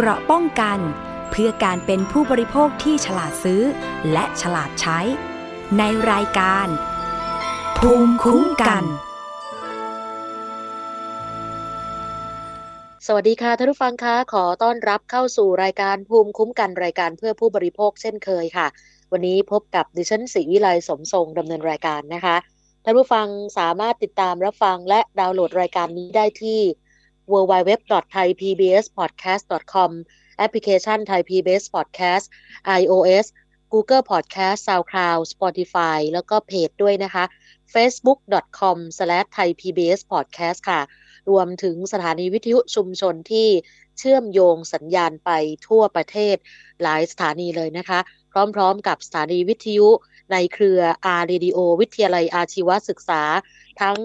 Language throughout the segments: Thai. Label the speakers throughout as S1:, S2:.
S1: เกราะป้องกัน เพื่อการเป็นผู้บริโภคที่ฉลาดซื้อ และฉลาดใช้ ในรายการ ภูมิคุ้มกัน
S2: สวัสดีค่ะท่านผู้ฟังคะขอต้อนรับเข้าสู่รายการภูมิคุ้มกันรายการเพื่อผู้บริโภคเช่นเคยค่ะ วันนี้พบกับดิฉันศรีวิไลสมทรงดำเนินรายการนะคะท่านผู้ฟังสามารถติดตามรับฟังและดาวน์โหลดรายการนี้ได้ที่ www.thaipbspodcast.com แอปพลิเคชัน Thai PBS Podcast iOS Google Podcast SoundCloud Spotify แล้วก็เพจด้วยนะคะ facebook.com/thaipbspodcast ค่ะ รวมถึงสถานีวิทยุชุมชนที่เชื่อมโยงสัญญาณไปทั่วประเทศหลายสถานีเลยนะคะ พร้อมๆกับสถานีวิทยุ ในเครือ R Radio วิทยาลัยอาชีวศึกษาทั้ง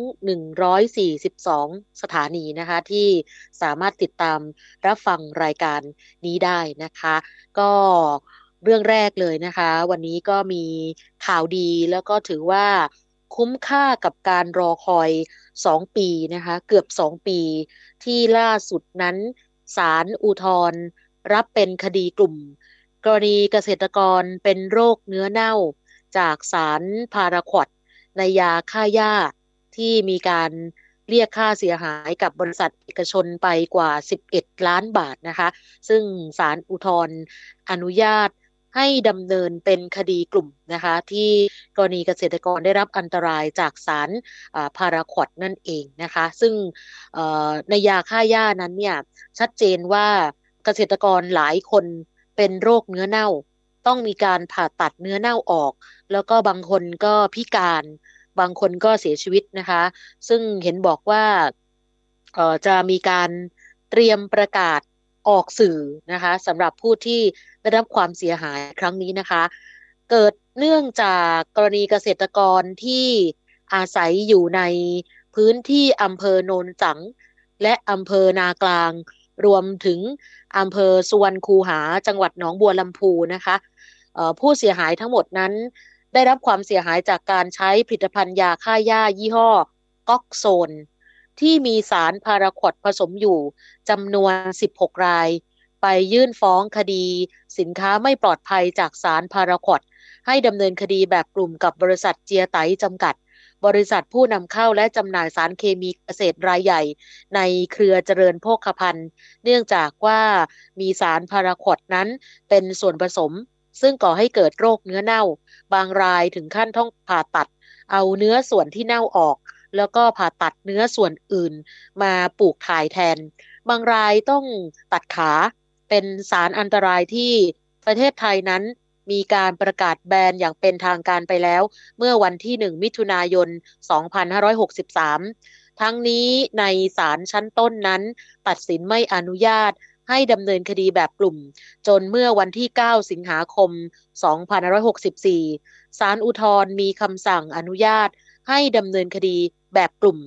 S2: 142 สถานีนะคะ ที่สามารถติดตามรับฟังรายการนี้ได้นะคะ ก็เรื่องแรกเลยนะคะ วันนี้ก็มีข่าวดีแล้วก็ถือว่าคุ้มค่ากับการรอคอย 2 ปีนะคะ เกือบ 2 ปี ที่ล่าสุดนั้นศาลอุทธรรับเป็นคดีกลุ่ม กรณีเกษตรกรเป็นโรคเนื้อเน่า จากสารพาราควอดในยาฆ่าหญ้าที่มีการเรียกค่าเสียหายกับบริษัทเอกชนไปกว่า 11 ล้านบาทนะคะ ซึ่งศาลอุทธรอนุญาตให้ดำเนินเป็นคดีกลุ่มนะคะ ที่กรณีเกษตรกรได้รับอันตรายจากสารพาราควอดนั่นเองนะคะ ซึ่งในยาฆ่าหญ้านั้นเนี่ยชัดเจนว่าเกษตรกรหลายคนเป็นโรคเนื้อเน่า ต้องมีการผ่าตัดเนื้อเน่าออก แล้วก็บางคนก็พิการ บางคนก็เสียชีวิตนะคะ ซึ่งเห็นบอกว่าจะมีการเตรียมประกาศออกสื่อนะคะสำหรับผู้ที่ได้รับความเสียหายครั้งนี้นะคะ เกิดเนื่องจากกรณีเกษตรกรที่อาศัยอยู่ในพื้นที่อำเภอโนนจัง และอำเภอนากลาง รวมถึงอำเภอสุวรรณคูหาจังหวัดหนองบัวลำพูนะคะ ผู้เสียหายทั้งหมดนั้น ได้รับความเสียหายจากการใช้ผลิตภัณฑ์ยาฆ่าหญ้ายี่ห้อก๊อกโซน ที่มีสารพาราควดผสมอยู่จำนวน 16 ราย ไปยื่นฟ้องคดี สินค้าไม่ปลอดภัยจากสารพาราควดให้ดำเนินคดีแบบกลุ่มกับบริษัทเจียไตจำกัด บริษัทผู้นำเข้าและจำหน่ายสารเคมีเกษตรรายใหญ่ ในเครือเจริญโภคภัณฑ์ เนื่องจากว่ามีสารพาราควดนั้นเป็นส่วนผสม ซึ่งก่อให้เกิดโรคเนื้อเน่า บางรายถึงขั้นต้องผ่าตัด เอาเนื้อส่วนที่เน่าออก แล้วก็ผ่าตัดเนื้อส่วนอื่น มาปลูกถ่ายแทน บางรายต้องตัดขาเป็นสารอันตรายที่ประเทศไทยนั้นมีการประกาศแบนอย่างเป็นทางการไปแล้ว เมื่อวันที่ 1 มิถุนายน 2563 ทั้งนี้ในศาลชั้นต้นนั้น ตัดสินไม่อนุญาต ให้ดำเนินคดีแบบกลุ่ม จนเมื่อวันที่ 9 สิงหาคม 2564 ศาลอุทธรมีคำสั่งอนุญาตให้ดำเนินคดีแบบกลุ่ม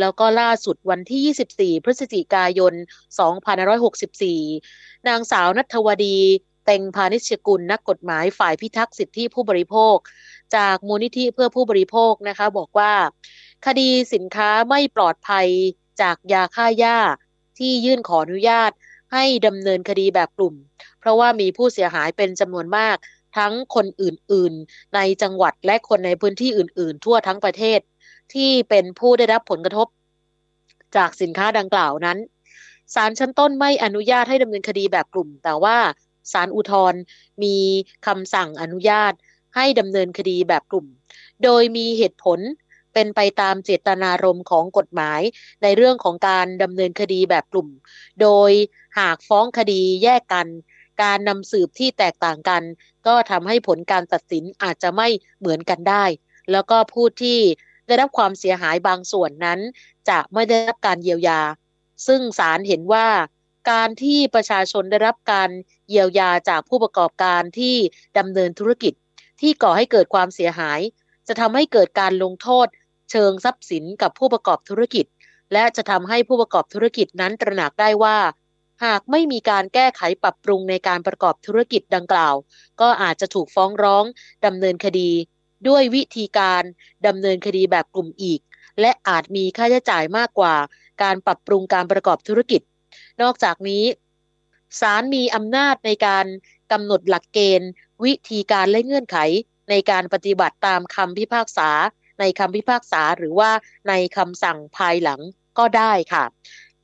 S2: แล้วก็ล่าสุดวันที่ 24 พฤศจิกายน 2564 นางสาวนัทวดีเต็งพาณิชกุลนักกฎหมายฝ่ายพิทักษ์สิทธิผู้บริโภค จากมูลนิธิเพื่อผู้บริโภคนะคะบอกว่า คดีสินค้าไม่ปลอดภัยจากยาฆ่าหญ้าที่ยื่นขออนุญาต ให้ดำเนินคดีแบบกลุ่ม เพราะว่ามีผู้เสียหายเป็นจำนวนมาก ทั้งคนอื่นๆ ในจังหวัดและคนในพื้นที่อื่น ๆ ทั่วทั้งประเทศ ที่เป็นผู้ได้รับผลกระทบ จากสินค้าดังกล่าวนั้นศาลชั้นต้นไม่อนุญาตให้ดำเนินคดีแบบกลุ่ม แต่ว่าศาลอุทธรมีคำสั่งอนุญาตให้ดำเนินคดีแบบกลุ่ม โดยมีเหตุผล เป็นไปตามเจตนารมณ์ของกฎหมายในเรื่องของการดำเนินคดีแบบกลุ่ม โดยหากฟ้องคดีแยกกัน การนำสืบที่แตกต่างกัน ก็ทำให้ผลการตัดสินอาจจะไม่เหมือนกันได้ แล้วก็ผู้ที่ได้รับความเสียหายบางส่วนนั้น จะไม่ได้รับการเยียวยา ซึ่งศาลเห็นว่าการที่ประชาชนได้รับการเยียวยาจากผู้ประกอบการที่ดำเนินธุรกิจ ที่ก่อให้เกิดความเสียหาย จะทำให้เกิดการลงโทษ เชิงทรัพย์สินกับผู้ประกอบธุรกิจ และจะทำให้ผู้ประกอบธุรกิจนั้นตระหนักได้ว่า หากไม่มีการแก้ไขปรับปรุงในการประกอบธุรกิจดังกล่าว ก็อาจจะถูกฟ้องร้องดำเนินคดี ด้วยวิธีการดำเนินคดีแบบกลุ่มอีก และอาจมีค่าใช้จ่ายมากกว่า การปรับปรุงการประกอบธุรกิจ นอกจากนี้ศาลมีอำนาจในการกำหนดหลักเกณฑ์ วิธีการและเงื่อนไขในการปฏิบัติตามคำพิพากษา ในคำพิพากษาหรือว่าในคำสั่งภายหลังก็ได้ค่ะ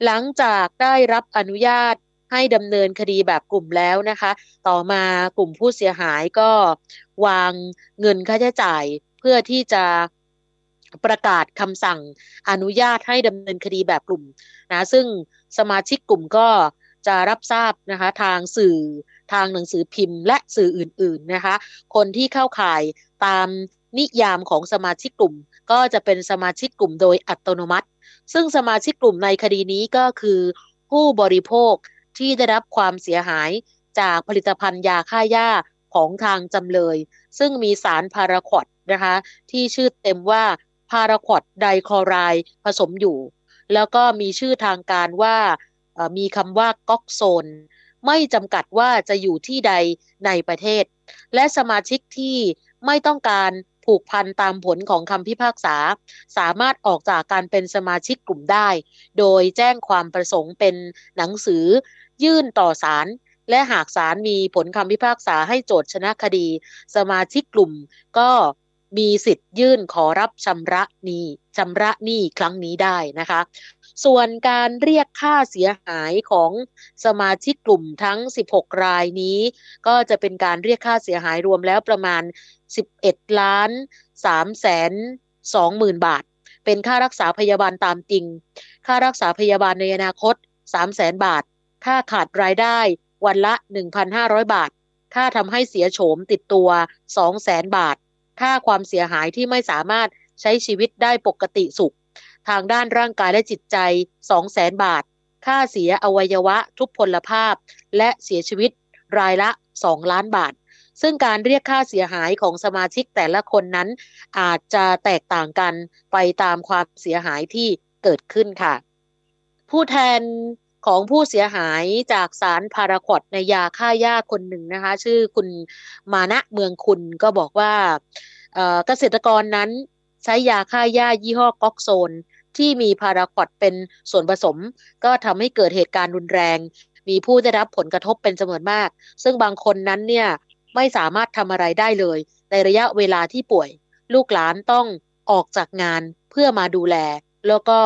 S2: หลังจากได้รับอนุญาตให้ดำเนินคดีแบบกลุ่มแล้วนะคะ ต่อมากลุ่มผู้เสียหายก็วางเงินค่าใช้จ่ายเพื่อที่จะประกาศคำสั่งอนุญาตให้ดำเนินคดีแบบกลุ่มนะซึ่งสมาชิกกลุ่มก็จะรับทราบนะคะทางสื่อทางหนังสือพิมพ์ และสื่ออื่นๆนะคะ คนที่เข้าข่ายตาม นิยามของสมาชิกกลุ่ม ก็จะเป็นสมาชิกกลุ่มโดยอัตโนมัติ ซึ่งสมาชิกกลุ่มในคดีนี้ก็คือ ผู้บริโภคที่ได้รับความเสียหายจากผลิตภัณฑ์ยาฆ่าหญ้าของทางจำเลย ซึ่งมีสารพาราควอดนะคะที่ชื่อเต็มว่าพาราควอดไดคลอไรด์ผสมอยู่ แล้วก็มีชื่อทางการว่ามีคำว่าก๊อกโซน ไม่จำกัดว่าจะอยู่ที่ใดในประเทศ และสมาชิกที่ไม่ต้องการ ผูกพันตามผลของคำพิพากษา สามารถออกจากการเป็นสมาชิกกลุ่มได้ โดยแจ้งความประสงค์เป็นหนังสือ ยื่นต่อศาลและหากศาลมีผลคำพิพากษาให้โจทย์ชนะคดี สมาชิกกลุ่มก็มีสิทธิ์ยื่นขอรับชำระหนี้ชำระหนี้ครั้งนี้ได้นะคะ ส่วนการเรียกค่าเสียหายของสมาชิกกลุ่มทั้ง 16 รายนี้ ก็จะเป็นการเรียกค่าเสียหายรวมแล้วประมาณ 11ล้าน3แสน2หมื่นบาท เป็นค่ารักษาพยาบาลตามจริง ค่ารักษาพยาบาลในอนาคต3แสนบาท ค่าขาดรายได้วันละ 1,500 บาท ค่าทำให้เสียโฉมติดตัว2แสนบาท ค่าความเสียหายที่ไม่สามารถใช้ชีวิตได้ปกติสุข ทางด้านร่างกายและจิตใจ2แสนบาท ค่าเสียอวัยวะทุพพลภาพ และเสียชีวิตรายละ 2 ล้านบาท ซึ่งการเรียกค่าเสียหายของสมาชิกแต่ละคนนั้น อาจจะแตกต่างกันไปตามความเสียหายที่เกิดขึ้นค่ะ ผู้แทนของผู้เสียหายจากสารพาราควอดในยาฆ่าหญ้าคนหนึ่งนะคะ ชื่อคุณมานะเมืองคุณก็บอกว่าเกษตรกรนั้นใช้ยาฆ่าหญ้ายี่ห้อก๊อกโซน ที่มีพาราควอดเป็นส่วนผสม ก็ทำให้เกิดเหตุการณ์รุนแรง มีผู้ได้รับผลกระทบเป็นจำนวนมาก ซึ่งบางคนนั้นเนี่ย ไม่สามารถทำอะไรได้เลย ในระยะเวลาที่ป่วย ลูกหลานต้องออกจากงานเพื่อมาดูแล แล้วก็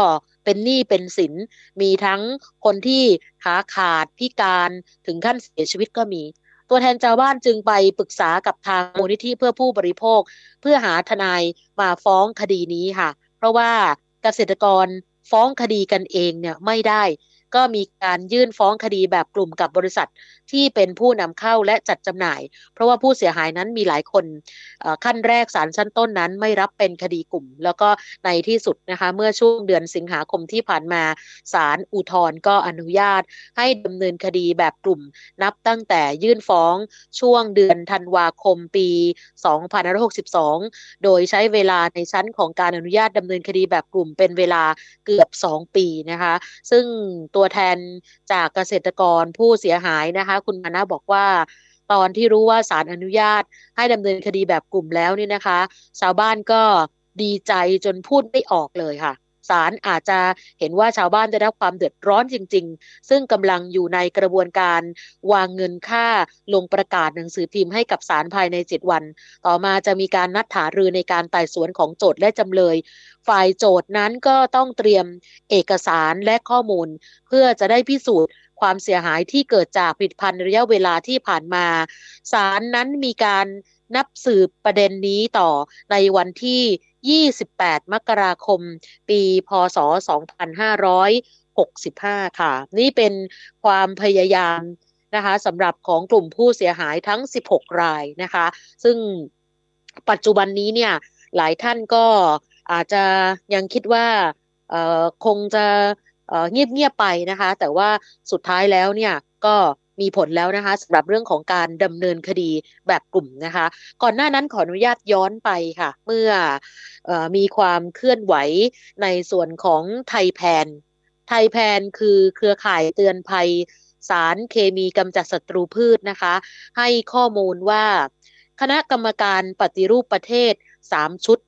S2: เป็นหนี้เป็นสิน มีทั้งคนที่ขาขาดพิการถึงขั้นเสียชีวิตก็มี ตัวแทนชาวบ้านจึงไปปรึกษากับทางมูลนิธิเพื่อผู้บริโภค เพื่อหาทนายมาฟ้องคดีนี้ค่ะ เพราะว่าเกษตรกรฟ้องคดีกันเองเนี่ยไม่ได้ ก็มีการยื่นฟ้องคดีแบบกลุ่มกับบริษัทที่เป็นผู้นำเข้าและจัดจำหน่าย เพราะว่าผู้เสียหายนั้นมีหลายคนขั้นแรกศาลชั้นต้นนั้นไม่รับเป็นคดีกลุ่ม แล้วก็ในที่สุดนะคะเมื่อช่วงเดือนสิงหาคมที่ผ่านมาศาลอุทธรณ์ก็อนุญาตให้ดำเนินคดีแบบกลุ่ม นับตั้งแต่ยื่นฟ้องช่วงเดือนธันวาคมปี 2562 โดยใช้เวลาในชั้นของการอนุญาตดำเนินคดีแบบกลุ่มเป็นเวลาเกือบ 2 ปีนะคะ ซึ่งตัวแทนจากเกษตรกรผู้เสียหายนะคะ คุณมานะบอกว่า ตอนที่รู้ว่าศาลอนุญาต ให้ดำเนินคดีแบบกลุ่มแล้วนี่นะคะ ชาวบ้านก็ดีใจจนพูดไม่ออกเลยค่ะ ศาลอาจจะเห็นว่าชาวบ้านได้รับความเดือดร้อนจริง ๆ ซึ่งกำลังอยู่ในกระบวนการวางเงินค่าลงประกาศหนังสือพิมพ์ให้กับศาลภายใน 7 วัน ต่อมาจะมีการนัดหารือในการไต่สวนของโจทย์และจำเลย ฝ่ายโจทย์นั้นก็ต้องเตรียมเอกสารและข้อมูล เพื่อจะได้พิสูจน์ความเสียหายที่เกิดจากผลิตภัณฑ์ระยะเวลาที่ผ่านมาศาลนั้นมีการนับสืบประเด็นนี้ต่อในวันที่ 28 มกราคม ปีพศ 2565 ค่ะ นี่เป็นความพยายามนะคะสำหรับของกลุ่มผู้เสียหายทั้ง 16 รายนะคะ ซึ่งปัจจุบันนี้เนี่ยหลายท่านก็อาจจะยังคิดว่าคงจะเงียบๆไปนะคะ แต่ว่าสุดท้ายแล้วเนี่ยก็มีผลแล้วนะคะสำหรับเรื่องของการดำเนินคดีแบบกลุ่มนะคะ ก่อนหน้านั้นขออนุญาตย้อนไปค่ะ เมื่ออ มีความเคลื่อนไหวในส่วนของไทยแพน ไทยแพนคือเครือข่ายเตือนภัยสารเคมีกำจัดศัตรูพืชนะคะ ให้ข้อมูลว่า คณะกรรมการปฏิรูปประเทศ 3 ชุด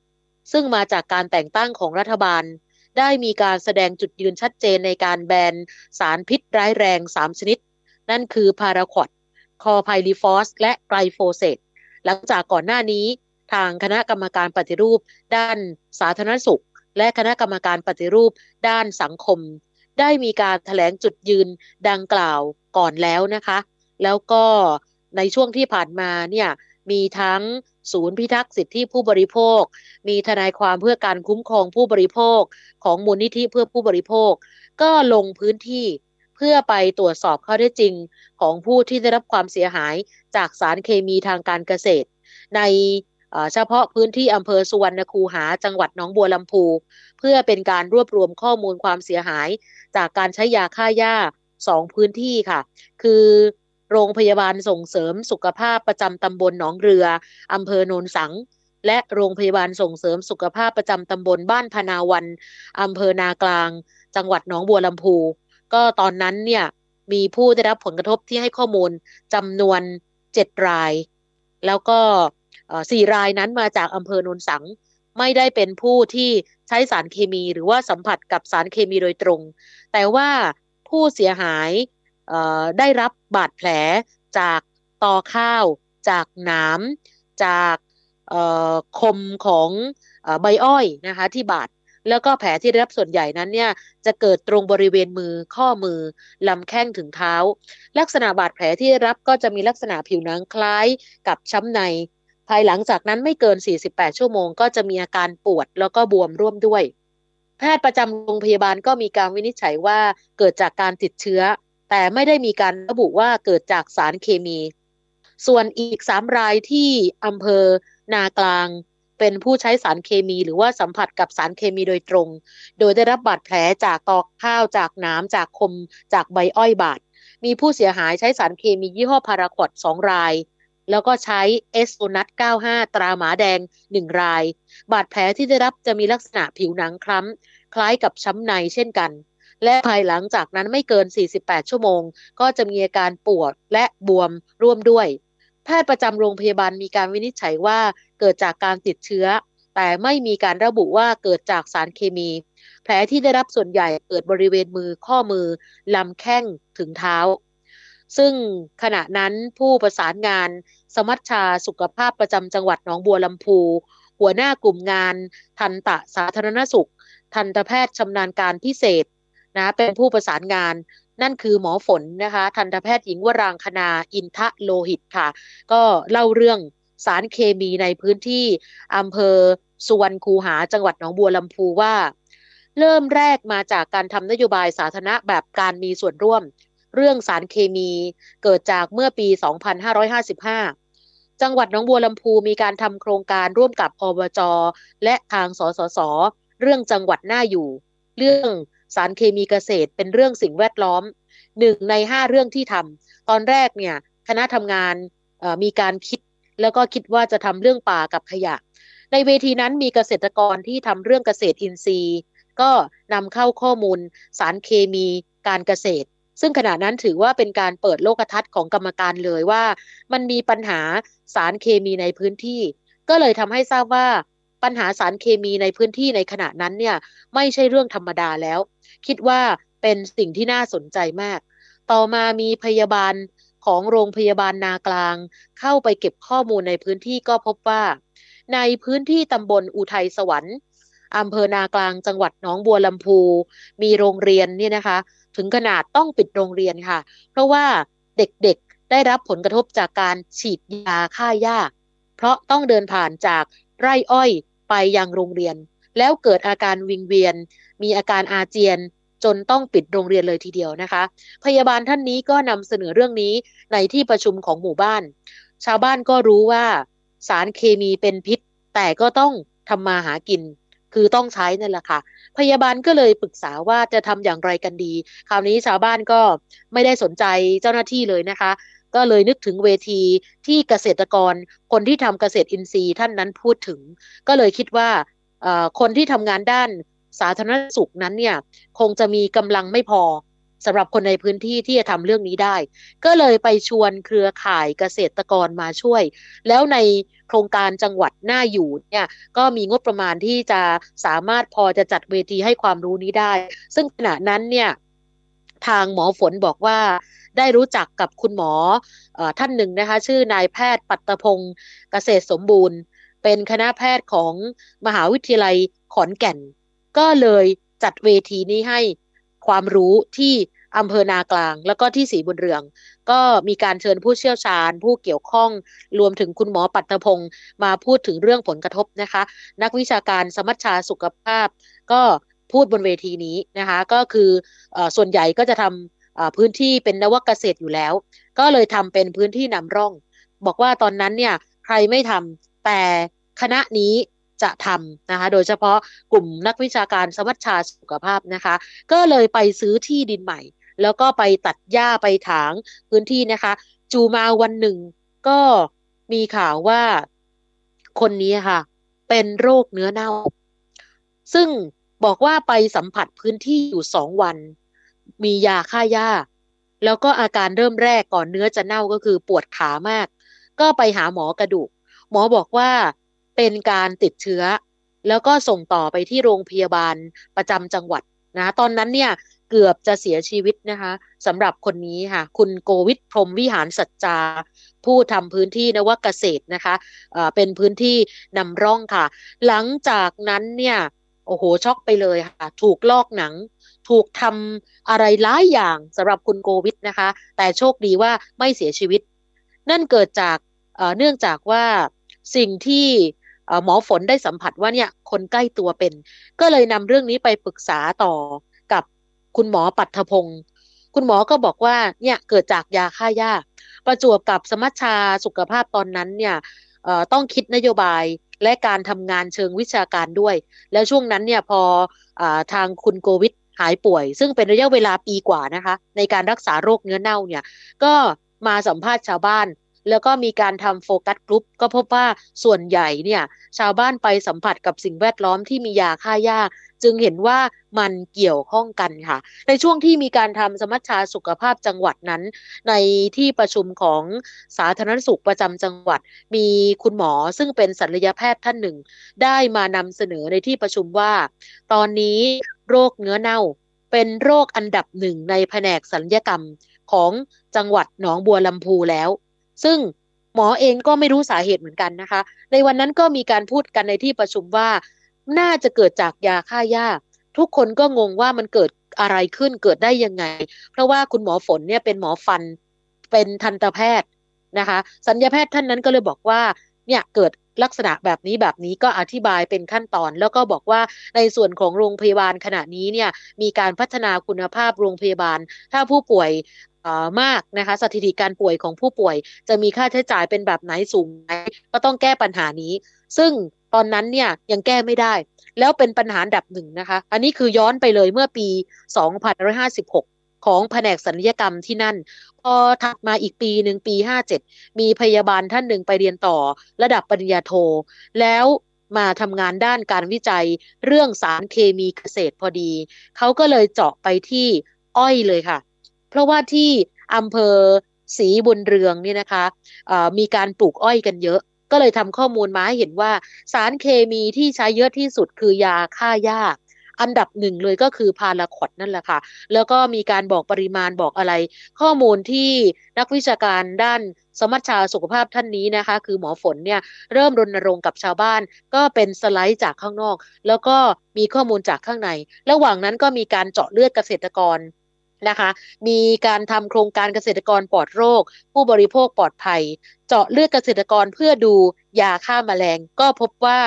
S2: ซึ่งมาจากการแต่งตั้งของรัฐบาล ได้มีการแสดงจุดยืนชัดเจนในการแบนสารพิษร้ายแรง 3 ชนิด นั่นคือพาราควอตคลอร์ไพริฟอส และไกลโฟเซตหลังจากก่อนหน้านี้ ทางคณะกรรมการปฏิรูป ด้านสาธารณสุข และคณะกรรมการปฏิรูป ด้านสังคม ได้มีการถแถลงจุดยืนดังกล่าวก่อนแล้วนะคะ แล้วก็ในช่วงที่ผ่านมาเนี่ยมีทั้งศูนย์พิทักษ์สิทธิผู้บริโภค มีทนายความเพื่อการคุ้มครองผู้บริโภค ของมูลนิธิเพื่อผู้บริโภค ก็ลงพื้นที่เพื่อไปตรวจสอบข้อเท็จจริง ของผู้ที่ได้รับความเสียหายจากสารเคมีทางการเกษตร ใน เฉพาะพื้นที่อำเภอสุวรรณคูหาจังหวัดหนองบัวลำพู เพื่อเป็นการรวบรวมข้อมูลความเสียหาย จากการใช้ยาฆ่าหญ้าสองพื้นที่ค่ะ คือโรงพยาบาลส่งเสริมสุขภาพประจำตำบลหนองเรืออำเภอโนนสัง และโรงพยาบาลส่งเสริมสุขภาพประจำตำบลบ้านพนาวันอำเภอนากลาง จังหวัดหนองบัวลำพู ก็ตอนนั้นเนี่ยมีผู้ได้รับผลกระทบที่ให้ข้อมูลจำนวนเจ็ดราย แล้วก็ สี่รายนั้นมาจากอำเภอโนนสัง ไม่ได้เป็นผู้ที่ใช้สารเคมีหรือว่าสัมผัสกับสารเคมีโดยตรง แต่ว่าผู้เสียหายได้รับบาดแผลจากตอข้าว จากหนามจากคมของใบอ้อยนะคะที่บาดแล้วก็แผลที่ได้รับส่วนใหญ่นั้นเนี่ยจะเกิดตรงบริเวณมือข้อมือลำแข้งถึงเท้า ลักษณะบาดแผลที่ได้รับก็จะมีลักษณะผิวหนังคล้ายกับช้ำใน ภายหลังจากนั้นไม่เกิน 48 ชั่วโมง ก็จะมีอาการปวดแล้วก็บวมร่วมด้วย แพทย์ประจำโรงพยาบาลก็มีการวินิจฉัยว่าเกิดจากการติดเชื้อ แต่ไม่ได้มีการระบุว่าเกิดจากสารเคมี ส่วนอีกสามรายที่อำเภอนากลาง เป็นผู้ใช้สารเคมีหรือว่าสัมผัสกับสารเคมีโดยตรง โดยได้รับบาดแผลจากตอกข้าวจากน้ำจากคมจากใบอ้อยบาดมีผู้เสียหายใช้สารเคมียี่ห้อพาราควดสองราย แล้วก็ใช้เอสโอนัท95 ตราหมาแดง 1 ราย บาดแผลที่ได้รับจะมีลักษณะผิวหนังคล้ำ คล้ายกับช้ำในเช่นกัน และภายหลังจากนั้นไม่เกิน 48 ชั่วโมง ก็จะมีอาการปวดและบวมร่วมด้วย แพทย์ประจำโรงพยาบาลมีการวินิจฉัยว่าเกิดจากการติดเชื้อ แต่ไม่มีการระบุว่าเกิดจากสารเคมี แผลที่ได้รับส่วนใหญ่เกิดบริเวณมือข้อมือลำแข้งถึงเท้าซึ่งขณะนั้นผู้ประสานงาน สมัชชาสุขภาพประจำจังหวัดหนองบัวลำพู หัวหน้ากลุ่มงาน ทันตะสาธารณสุข ทันตแพทย์ชำนาญการพิเศษนะเป็นผู้ประสานงานนั่นคือหมอฝนนะคะ ทันตแพทย์หญิงวรางคณาอินทะโลหิตค่ะ ก็เล่าเรื่องสารเคมีในพื้นที่อำเภอสุวรรณคูหาจังหวัดหนองบัวลำพูว่า เริ่มแรกมาจากการทำนโยบายสาธารณะแบบการมีส่วนร่วม เรื่องสารเคมีเกิดจากเมื่อปี 2555 จังหวัดหนองบัวลำพูมีการทำโครงการร่วมกับอบจ และทางสสส เรื่องจังหวัดหน้าอยู่ เรื่องสารเคมีเกษตรเป็นเรื่องสิ่งแวดล้อมหนึ่งในห้าเรื่องที่ทำตอนแรกเนี่ยคณะทำงานมีการคิดแล้วก็คิดว่าจะทำเรื่องป่ากับขยะ ในเวทีนั้นมีเกษตรกรที่ทำเรื่องเกษตรอินทรีย์ ก็นำเข้าข้อมูลสารเคมีการเกษตร ซึ่งขณะนั้นถือว่าเป็นการเปิดโลกทัศน์ของกรรมการเลยว่า มันมีปัญหาสารเคมีในพื้นที่ ก็เลยทำให้ทราบว่าปัญหาสารเคมีในพื้นที่ในขณะนั้นเนี่ยไม่ใช่เรื่องธรรมดาแล้ว คิดว่าเป็นสิ่งที่น่าสนใจมาก ต่อมามีพยาบาลของโรงพยาบาลนากลาง เข้าไปเก็บข้อมูลในพื้นที่ก็พบว่า ในพื้นที่ตำบลอุทัยสวรรค์อำเภอนากลางจังหวัดหนองบัวลำพู มีโรงเรียนเนี่ยนะคะ ถึงขนาดต้องปิดโรงเรียนค่ะ เพราะว่าเด็กๆได้รับผลกระทบจากการฉีดยาฆ่าหญ้า เพราะต้องเดินผ่านจากไร่อ้อยไปยังโรงเรียน แล้วเกิดอาการวิงเวียน มีอาการอาเจียน จนต้องปิดโรงเรียนเลยทีเดียวนะคะ พยาบาลท่านนี้ก็นำเสนอเรื่องนี้ในที่ประชุมของหมู่บ้าน ชาวบ้านก็รู้ว่าสารเคมีเป็นพิษ แต่ก็ต้องทำมาหากิน คือต้องใช้นั่นแหละค่ะ พยาบาลก็เลยปรึกษาว่าจะทำอย่างไรกันดี คราวนี้ชาวบ้านก็ไม่ได้สนใจเจ้าหน้าที่เลยนะคะ ก็เลยนึกถึงเวทีที่เกษตรกร คนที่ทำเกษตรอินทรีย์ท่านนั้นพูดถึง ก็เลยคิดว่าคนที่ทำงานด้านสาธารณสุขนั้นเนี่ยคงจะมีกำลังไม่พอสำหรับคนในพื้นที่ที่จะทำเรื่องนี้ได้ ก็เลยไปชวนเครือข่ายเกษตรกรมาช่วย แล้วใน โครงการจังหวัดหน้าอยู่เนี่ยก็มีงบประมาณที่จะสามารถพอจะจัดเวทีให้ความรู้นี้ได้ ซึ่งขณะนั้นเนี่ยทางหมอฝนบอกว่าได้รู้จักกับคุณหมออท่านหนึ่งนะคะ ชื่อนายแพทย์ปัตตพงศ์เกษตรสมบูรณ์ เป็นคณะแพทย์ของมหาวิทยาลัยขอนแก่น ก็เลยจัดเวทีนี้ให้ความรู้ที่ อำเภอนากลาง แล้วก็ที่สีบุญเรือง ก็มีการเชิญผู้เชี่ยวชาญ ผู้เกี่ยวข้องรวมถึงคุณหมอปัตตพงศ์มาพูดถึงเรื่องผลกระทบนะคะ นักวิชาการสมัชชาสุขภาพ ก็พูดบนเวทีนี้นะคะ ก็คืออส่วนใหญ่ก็จะทำพื้นที่เป็นนวเกษตรอยู่แล้ว ก็เลยทำเป็นพื้นที่นำร่อง บอกว่าตอนนั้นเนี่ยใครไม่ทำแต่คณะนี้จะทำนะคะ โดยเฉพาะกลุ่มนักวิชาการสมัชชาสุขภาพนะคะ ก็เลยไปซื้อที่ดินใหม่ แล้วก็ไปตัดหญ้าไปถางพื้นที่นะคะ จูมาวันหนึ่งก็มีข่าวว่าคนนี้ค่ะ เป็นโรคเนื้อเน่า ซึ่งบอกว่าไปสัมผัสพื้นที่อยู่สองวัน มียาฆ่าหญ้า แล้วก็อาการเริ่มแรกก่อนเนื้อจะเน่าก็คือปวดขามาก ก็ไปหาหมอกระดูก หมอบอกว่าเป็นการติดเชื้อ แล้วก็ส่งต่อไปที่โรงพยาบาลประจำจังหวัดนะ ตอนนั้นเนี่ย เกือบจะเสียชีวิตนะคะสำหรับคนนี้ค่ะ คุณโกวิทพรมวิหารสัจจา ผู้ทำพื้นที่นวเกษตรนะคะะเป็นพื้นที่นำร่องค่ะ หลังจากนั้นเนี่ยโอ้โหช็อกไปเลยค่ะ ถูกลอกหนัง ถูกทำอะไรหลายอย่างสำหรับคุณโกวิทนะคะ แต่โชคดีว่าไม่เสียชีวิต นั่นเกิดจากเนื่องจากว่าสิ่งที่หมอฝนได้สัมผัสว่าเนี่ยคนใกล้ตัวเป็น ก็เลยนำเรื่องนี้ไปปรึกษาต่อ คุณหมอปัทพงศ์คุณหมอก็บอกว่าเนี่ยเกิดจากยาฆ่าหญ้าประจวบกับสมัชชาสุขภาพตอนนั้นเนี่ยต้องคิดนโยบายและการทำงานเชิงวิชาการด้วย แล้วช่วงนั้นเนี่ยพออทางคุณโกวิทหายป่วย ซึ่งเป็นระยะเวลาปีกว่านะคะ ในการรักษาโรคเนื้อเน่าเนี่ย ก็มาสัมภาษณ์ชาวบ้าน แล้วก็มีการทำโฟกัสกลุ่มก็พบว่าส่วนใหญ่เนี่ย ชาวบ้านไปสัมผัสกับสิ่งแวดล้อมที่มียาฆ่าหญ้า จึงเห็นว่ามันเกี่ยวข้องกันค่ะ ในช่วงที่มีการทำสมัชชาสุขภาพจังหวัดนั้น ในที่ประชุมของสาธารณสุขประจำจังหวัด มีคุณหมอซึ่งเป็นศัลยแพทย์ท่านหนึ่ง ได้มานำเสนอในที่ประชุมว่า ตอนนี้โรคเนื้อเน่า เป็นโรคอันดับหนึ่งในแผนกศัลยกรรมของจังหวัดหนองบัวลำพูแล้ว ซึ่งหมอเองก็ไม่รู้สาเหตุเหมือนกันนะคะ ในวันนั้นก็มีการพูดกันในที่ประชุมว่า น่าจะเกิดจากยาฆ่าหญ้า ทุกคนก็งงว่ามันเกิดอะไรขึ้นเกิดได้ยังไง เพราะว่าคุณหมอฝนเนี่ยเป็นหมอฟันเป็นทันตแพทย์นะคะ สัญญาแพทย์ท่านนั้นก็เลยบอกว่าเนี่ยเกิดลักษณะแบบนี้แบบนี้ก็อธิบายเป็นขั้นตอน แล้วก็บอกว่าในส่วนของโรงพยาบาลขณะนี้เนี่ยมีการพัฒนาคุณภาพโรงพยาบาล ถ้าผู้ป่วย มากนะคะสถิติการป่วยของผู้ป่วย จะมีค่าใช้จ่ายเป็นแบบไหนสูงไหมก็ต้องแก้ปัญหานี้ ซึ่งตอนนั้นเนี่ยยังแก้ไม่ได้ แล้วเป็นปัญหาดับหนึ่งนะคะ อันนี้คือย้อนไปเลยเมื่อปี 2556 ของแผนกศัลยกรรมที่นั่น พอถัดมาอีกปีหนึ่งปี 57 มีพยาบาลท่านหนึ่งไปเรียนต่อระดับปริญญาโท แล้วมาทำงานด้านการวิจัยเรื่องสารเคมีเกษตรพอดี เขาก็เลยเจาะไปที่อ้อยเลยค่ะ เพราะว่าที่อำเภอศรีบุญเรืองนี่นะคะมีการปลูกอ้อยกันเยอะ ก็เลยทำข้อมูลมาให้เห็นว่า สารเคมีที่ใช้เยอะที่สุดคือยาฆ่าหญ้าอันดับหนึ่งเลยก็คือพาราคอดนั่นแหละค่ะ แล้วก็มีการบอกปริมาณบอกอะไร ข้อมูลที่นักวิชาการด้านสมัชชาสุขภาพท่านนี้นะคะ คือหมอฝนเนี่ยเริ่มรณรงค์กับชาวบ้าน ก็เป็นสไลด์จากข้างนอก แล้วก็มีข้อมูลจากข้างใน ระหว่างนั้นก็มีการเจาะเลือดเกษตรกร นะคะ มีการทำโครงการเกษตรกรปลอดโรค ผู้บริโภคปลอดภัย เจาะเลือดเกษตรกรเพื่อดูยาฆ่ามาแมลง ก็พบว่า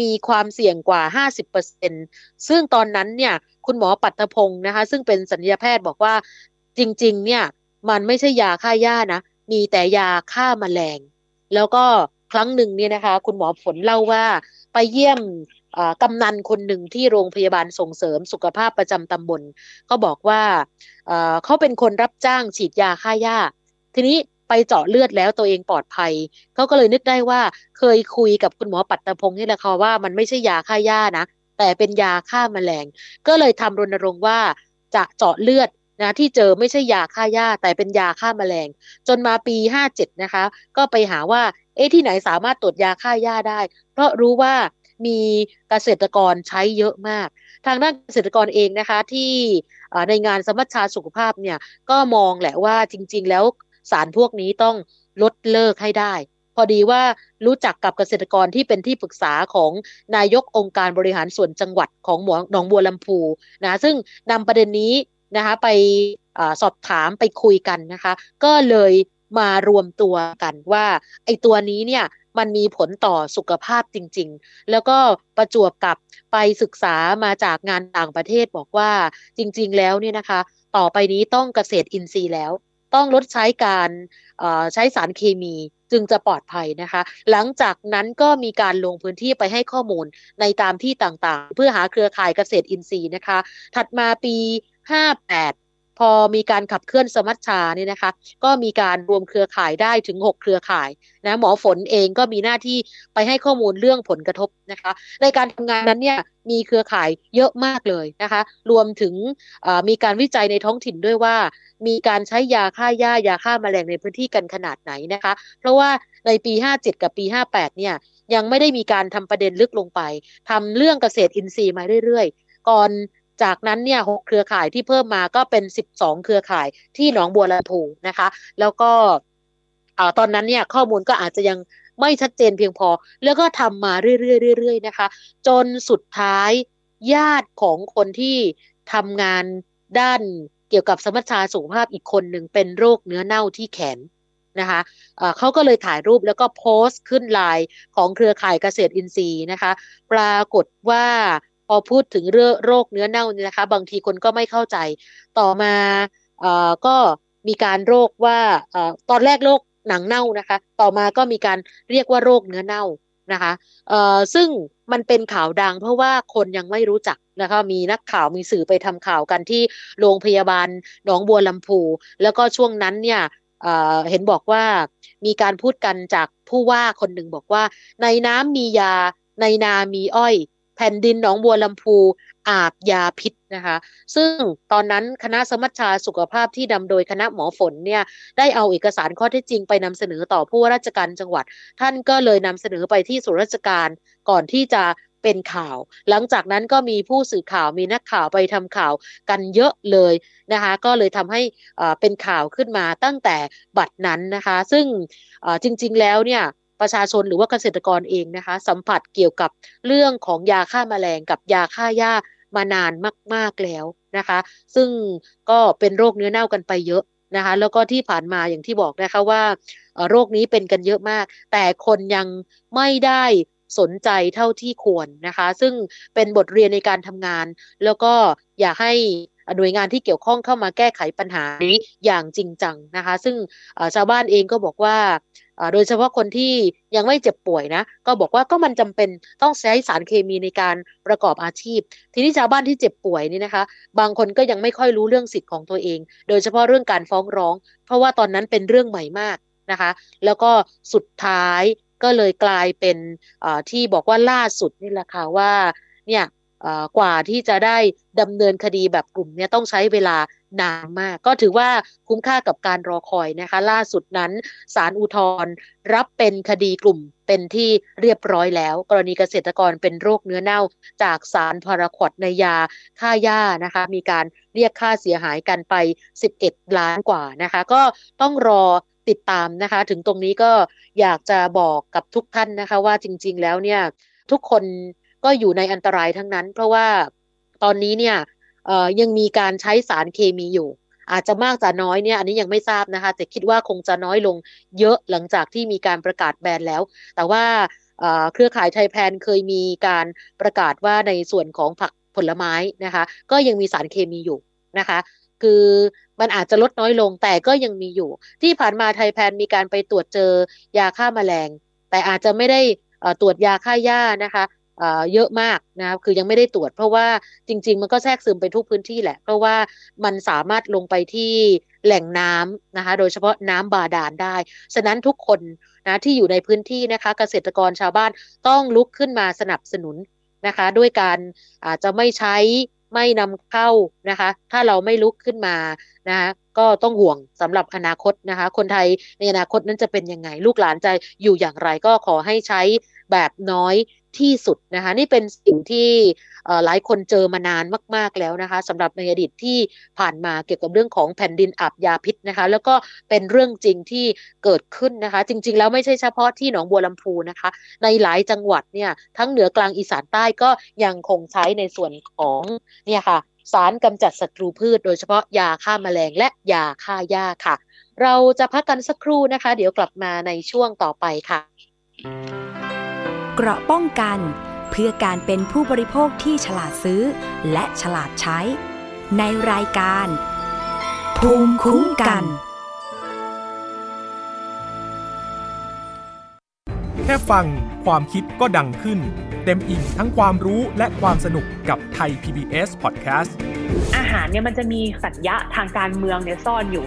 S2: มีความเสี่ยงกว่า 50%ซึ่งตอนนั้นเนี่ยคุณหมอปัตพงศ์นะคะ ซึ่งเป็นสัญญาแพทย์บอกว่าจริง ๆ เนี่ยมันไม่ใช่ยาฆ่าหญ้านะ มีแต่ยาฆ่ามาแมลง แล้วก็ครั้งหนึ่งเนี่ยนะคะ คุณหมอผลเล่าว่าไปเยี่ยม กำนันคนหนึ่งที่โรงพยาบาลส่งเสริมสุขภาพประจำตำบลก็บอกว่าเขาเป็นคนรับจ้างฉีดยาฆ่าหญ้า ทีนี้ไปเจาะเลือดแล้วตัวเองปลอดภัยเขาก็เลยนึกได้ว่าเคยคุยกับคุณหมอปัตตพงศ์นี่แหละค่ะว่ามันไม่ใช่ยาฆ่าหญ้านะ แต่เป็นยาฆ่ามาแมลง ก็เลยทำรณรงค์ว่าจะเจาะเลือดนะที่เจอไม่ใช่ยาฆ่าหญ้า แต่เป็นยาฆ่ามาแมลง จนมาปี 57 นะคะ ก็ไปหาว่าเอ๊ะที่ไหนสามารถตรวจยาฆ่าหญ้าได้ เพราะรู้ว่า มีเกษตรกรใช้เยอะมาก ทางด้านเกษตรกรเองนะคะที่ในงานสมัชชาสุขภาพเนี่ยก็มองแหละว่าจริง ๆ แล้วสารพวกนี้ต้องลดเลิกให้ได้ พอดีว่ารู้จักกับเกษตรกรที่เป็นที่ปรึกษาของนายกองค์การบริหารส่วนจังหวัดของหมหนองบัวลำพูนะซึ่งนำประเด็นนี้นะคะไปอสอบถามไปคุยกันนะคะ ก็เลยมารวมตัวกันว่าไอ้ตัวนี้เนี่ย มันมีผลต่อสุขภาพจริง ๆ แล้วก็ประจวบกับไปศึกษามาจากงานต่างประเทศบอกว่าจริง ๆ แล้วเนี่ยนะคะ ต่อไปนี้ต้องเกษตรอินทรีย์แล้ว ต้องลดใช้การใช้สารเคมีจึงจะปลอดภัยนะคะ หลังจากนั้นก็มีการลงพื้นที่ไปให้ข้อมูลในตามที่ต่างๆ เพื่อหาเครือข่ายเกษตรอินทรีย์นะคะ ถัดมาปี 58 พอมีการขับเคลื่อนสมัชชาเนี่ยนะคะ ก็มีการรวมเครือข่ายได้ถึง 6 เครือข่ายนะหมอฝนเองก็มีหน้าที่ไปให้ข้อมูลเรื่องผลกระทบนะคะ ในการทำงานนั้นเนี่ยมีเครือข่ายเยอะมากเลยนะคะ รวมถึงมีการวิจัยในท้องถิ่นด้วยว่า มีการใช้ยาฆ่าหญ้ายาฆ่ามาแมลงในพื้นที่กันขนาดไหนนะคะ เพราะว่าในปี 57 กับปี 58 เนี่ยยังไม่ได้มีการทำประเด็นลึกลงไปทำเรื่องเกษตรอินทรีย์มาเรื่อยๆ ก่อน จากนั้นเนี่ยหเครือข่ายที่เพิ่มมาก็เป็นสิบสองเครือข่ายที่หนองบัวลำพูนะคะ แล้วก็ตอนนั้นเนี่ยข้อมูลก็อาจจะยังไม่ชัดเจนเพียงพอ แล้วก็ทำมาเรื่อยๆๆนะคะ จนสุดท้ายญาติของคนที่ทำงานด้านเกี่ยวกับสมัชชาสุขภาพอีกคนหนึ่งเป็นโรคเนื้อเน่าที่แขนนะคะะเขาก็เลยถ่ายรูปแล้วก็โพสต์ขึ้นไลน์ของเครือข่ายเกษตรอินทรีย์นะคะ ปรากฏว่า พอพูดถึงเรื่องโรคเนื้อเน่าเนี่ยนะคะ บางทีคนก็ไม่เข้าใจ ต่อมาเอ่อก็มีการโรคว่าเอ่อตอนแรกโรคหนังเน่านะคะ ต่อมาก็มีการเรียกว่าโรคเนื้อเน่านะคะเอ่อซึ่งมันเป็นข่าวดังเพราะว่าคนยังไม่รู้จักนะคะมีนักข่าวมีสื่อไปทำข่าวกันที่โรงพยาบาลหนองบัวลำพู แล้วก็ช่วงนั้นเนี่ยเเห็นบอกว่ามีการพูดกันจากผู้ว่าคนหนึ่งบอกว่า ในน้ำมียาในนามีอ้อย แผ่นดินหนองบัวลำพูอาบยาพิษนะคะ ซึ่งตอนนั้นคณะสมัชชาสุขภาพที่นำโดยคณะหมอฝนเนี่ยได้เอาเอกสารข้อเท็จจริงไปนำเสนอต่อผู้ว่าราชการจังหวัด ท่านก็เลยนำเสนอไปที่ส่วนราชการก่อนที่จะเป็นข่าว หลังจากนั้นก็มีผู้สื่อข่าวมีนักข่าวไปทำข่าวกันเยอะเลยนะคะ ก็เลยทำให้เป็นข่าวขึ้นมาตั้งแต่บัดนั้นนะคะ ซึ่งจริง ๆ แล้วเนี่ย ประชาชนหรือว่าเกษตรกรเองนะคะ สัมผัสเกี่ยวกับเรื่องของยาฆ่ามาแมลงกับยาฆ่าหญ้ามานานมาก ๆแล้วนะคะ ซึ่งก็เป็นโรคเนื้อเน่ากันไปเยอะนะคะ แล้วก็ที่ผ่านมาอย่างที่บอกนะคะว่าโรคนี้เป็นกันเยอะมาก แต่คนยังไม่ได้สนใจเท่าที่ควรนะคะ ซึ่งเป็นบทเรียนในการทำงาน แล้วก็อยากให้ หน่วยงานที่เกี่ยวข้องเข้ามาแก้ไขปัญหานี้อย่างจริงจังนะคะ ซึ่งชาวบ้านเองก็บอกว่าโดยเฉพาะคนที่ยังไม่เจ็บป่วยนะ ก็บอกว่าก็มันจำเป็นต้องใช้สารเคมีในการประกอบอาชีพ ทีนี้ชาวบ้านที่เจ็บป่วยนี่นะคะ บางคนก็ยังไม่ค่อยรู้เรื่องสิทธิ์ของตัวเอง โดยเฉพาะเรื่องการฟ้องร้อง เพราะว่าตอนนั้นเป็นเรื่องใหม่มากนะคะ แล้วก็สุดท้ายก็เลยกลายเป็นที่บอกว่าล่าสุดนี่แหละค่ะว่าเนี่ย กว่าที่จะได้ดำเนินคดีแบบกลุ่มนี้ต้องใช้เวลานานมาก ก็ถือว่าคุ้มค่ากับการรอคอยนะคะ ล่าสุดนั้นศาลอุทธรรับเป็นคดีกลุ่มเป็นที่เรียบร้อยแล้ว กรณีเกษตรกรเป็นโรคเนื้อเน่า จากสารพาราควดในยาฆ่าหญ้านะคะ มีการเรียกค่าเสียหายกันไป 11 ล้านกว่านะคะ ก็ต้องรอติดตามนะคะ ถึงตรงนี้ก็อยากจะบอกกับทุกท่านนะคะ ว่าจริง ๆ แล้วเนี่ยทุกคน ก็อยู่ในอันตรายทั้งนั้น เพราะว่าตอนนี้เนี่ยยังมีการใช้สารเคมีอยู่ อาจจะมากจะน้อยเนี่ยอันนี้ยังไม่ทราบนะคะ แต่คิดว่าคงจะน้อยลงเยอะหลังจากที่มีการประกาศแบนแล้ว แต่ว่าเครือข่ายไทยแพนเคยมีการประกาศว่าในส่วนของผักผลไม้นะคะ ก็ยังมีสารเคมีอยู่นะคะ คือมันอาจจะลดน้อยลงแต่ก็ยังมีอยู่ ที่ผ่านมาไทยแพนมีการไปตรวจเจอยาฆ่ามาแมลง แต่อาจจะไม่ได้ตรวจยาฆ่าหญ้านะคะ เยอะมากนะครับคือยังไม่ได้ตรวจ เพราะว่าจริง ๆ มันก็แทรกซึมไปทุกพื้นที่แหละ เพราะว่ามันสามารถลงไปที่แหล่งน้ำนะคะ โดยเฉพาะน้ำบาดาลได้ ฉะนั้นทุกคนนะที่อยู่ในพื้นที่นะคะ เกษตรกรชาวบ้านต้องลุกขึ้นมาสนับสนุนนะคะ ด้วยการอาจจะไม่ใช้ไม่นำเข้านะคะ ถ้าเราไม่ลุกขึ้นมานะคะก็ต้องห่วงสำหรับอนาคตนะคะ คนไทยในอนาคตนั้นจะเป็นยังไง ลูกหลานจะอยู่อย่างไรก็ขอให้ใช้แบบน้อย ที่สุดนะคะนี่เป็นสิ่งที่หลายคนเจอมานานมาก ๆแล้วนะคะสำหรับในอดีตที่ผ่านมาเกี่ยวกับเรื่องของแผ่นดินอับยาพิษนะคะ แล้วก็เป็นเรื่องจริงที่เกิดขึ้นนะคะ จริง ๆ แล้วไม่ใช่เฉพาะที่หนองบัวลำพูนะคะ ในหลายจังหวัดเนี่ยทั้งเหนือกลางอีสานใต้ก็ยังคงใช้ในส่วนของเนี่ยค่ะสารกำจัดศัตรูพืช โดยเฉพาะยาฆ่ามาแมลงและยาฆ่าหญ้าค่ะ เราจะพักกันสักครู่นะคะ เดี๋ยวกลับมาในช่วงต่อไปค่ะ
S1: เกราะป้องกัน เพื่อการเป็นผู้บริโภคที่ฉลาดซื้อ และฉลาดใช้ ในรายการ ภูมิคุ้มกัน
S3: แค่ฟังความคิดก็ดังขึ้น เต็มอิ่งทั้งความรู้และความสนุกกับไทย PBS Podcast
S4: อาหารเนี่ยมันจะมีสัญญาทางการเมืองเนี่ยซ่อนอยู่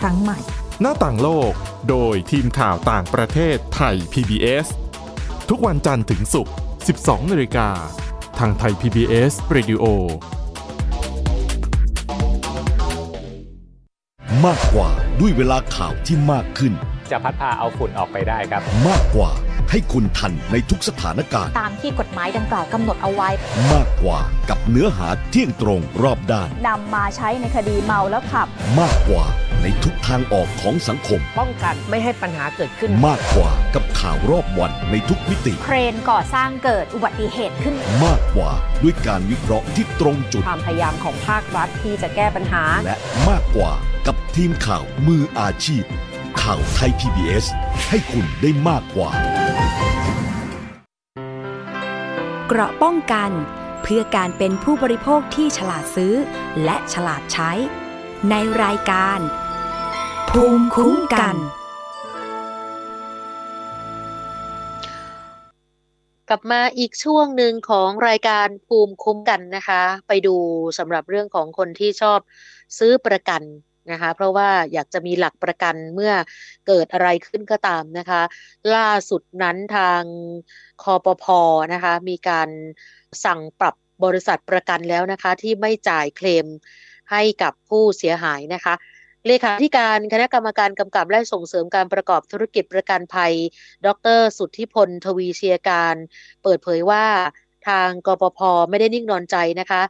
S5: ครั้งใหม่
S6: หน้าต่างโลก โดยทีมข่าวต่างประเทศไทย PBS ทุกวันจันทร์ถึงศุกร์ 12 นาฬิกา ทางไทย PBS Radio
S7: มากกว่าด้วยเวลาข่าวที่มากขึ้น
S8: จะพัดพาเอาฝุ่นออกไปได้ครับ
S7: มากกว่าให้คุณทันในทุกสถานการณ์
S9: ตามที่กฎหมายดังกล่าวกำหนดเอาไว้
S7: มากกว่ากับเนื้อหาเที่ยงตรงรอบด้าน
S9: นำมาใช้ในคดีเมาแล้วขับ
S7: มากกว่า ในทุกทางออกของสังคม
S10: ป้องกันไม่ให้ปัญหาเกิดขึ้น
S7: มากกว่ากับข่าวรอบวันในทุกมิติ
S9: เครนก่อสร้างเกิดอุบัติเหตุขึ้น
S7: มากกว่าด้วยการวิเคราะห์ที่ตรงจุด
S10: ความพยายามของภาครัฐที่จะแก้ปัญหา
S7: และมากกว่ากับทีมข่าวมืออาชีพ ข่าวไทย PBS ให้คุณได้มากกว่า
S1: เกราะป้องกัน เพื่อการเป็นผู้บริโภคที่ฉลาดซื้อ และฉลาดใช้ ในรายการ ภูมิคุ้มกัน
S2: กลับมาอีกช่วงหนึ่งของรายการภูมิคุ้มกันนะคะ ไปดูสำหรับเรื่องของคนที่ชอบซื้อประกันนะคะ เพราะว่าอยากจะมีหลักประกันเมื่อเกิดอะไรขึ้นก็ตามนะคะ ล่าสุดนั้นทางคอปพอนะคะ มีการสั่งปรับบริษัทประกันแล้วนะคะ ที่ไม่จ่ายเคลมให้กับผู้เสียหายนะคะ เลขาธิการคณะกรรมการกำกับและส่งเสริมการประกอบธุรกิจประกันภัย ดร สุทธิพล ทวีเชียการ เปิดเผยว่าทางกปพไม่ได้นิ่งนอนใจนะคะ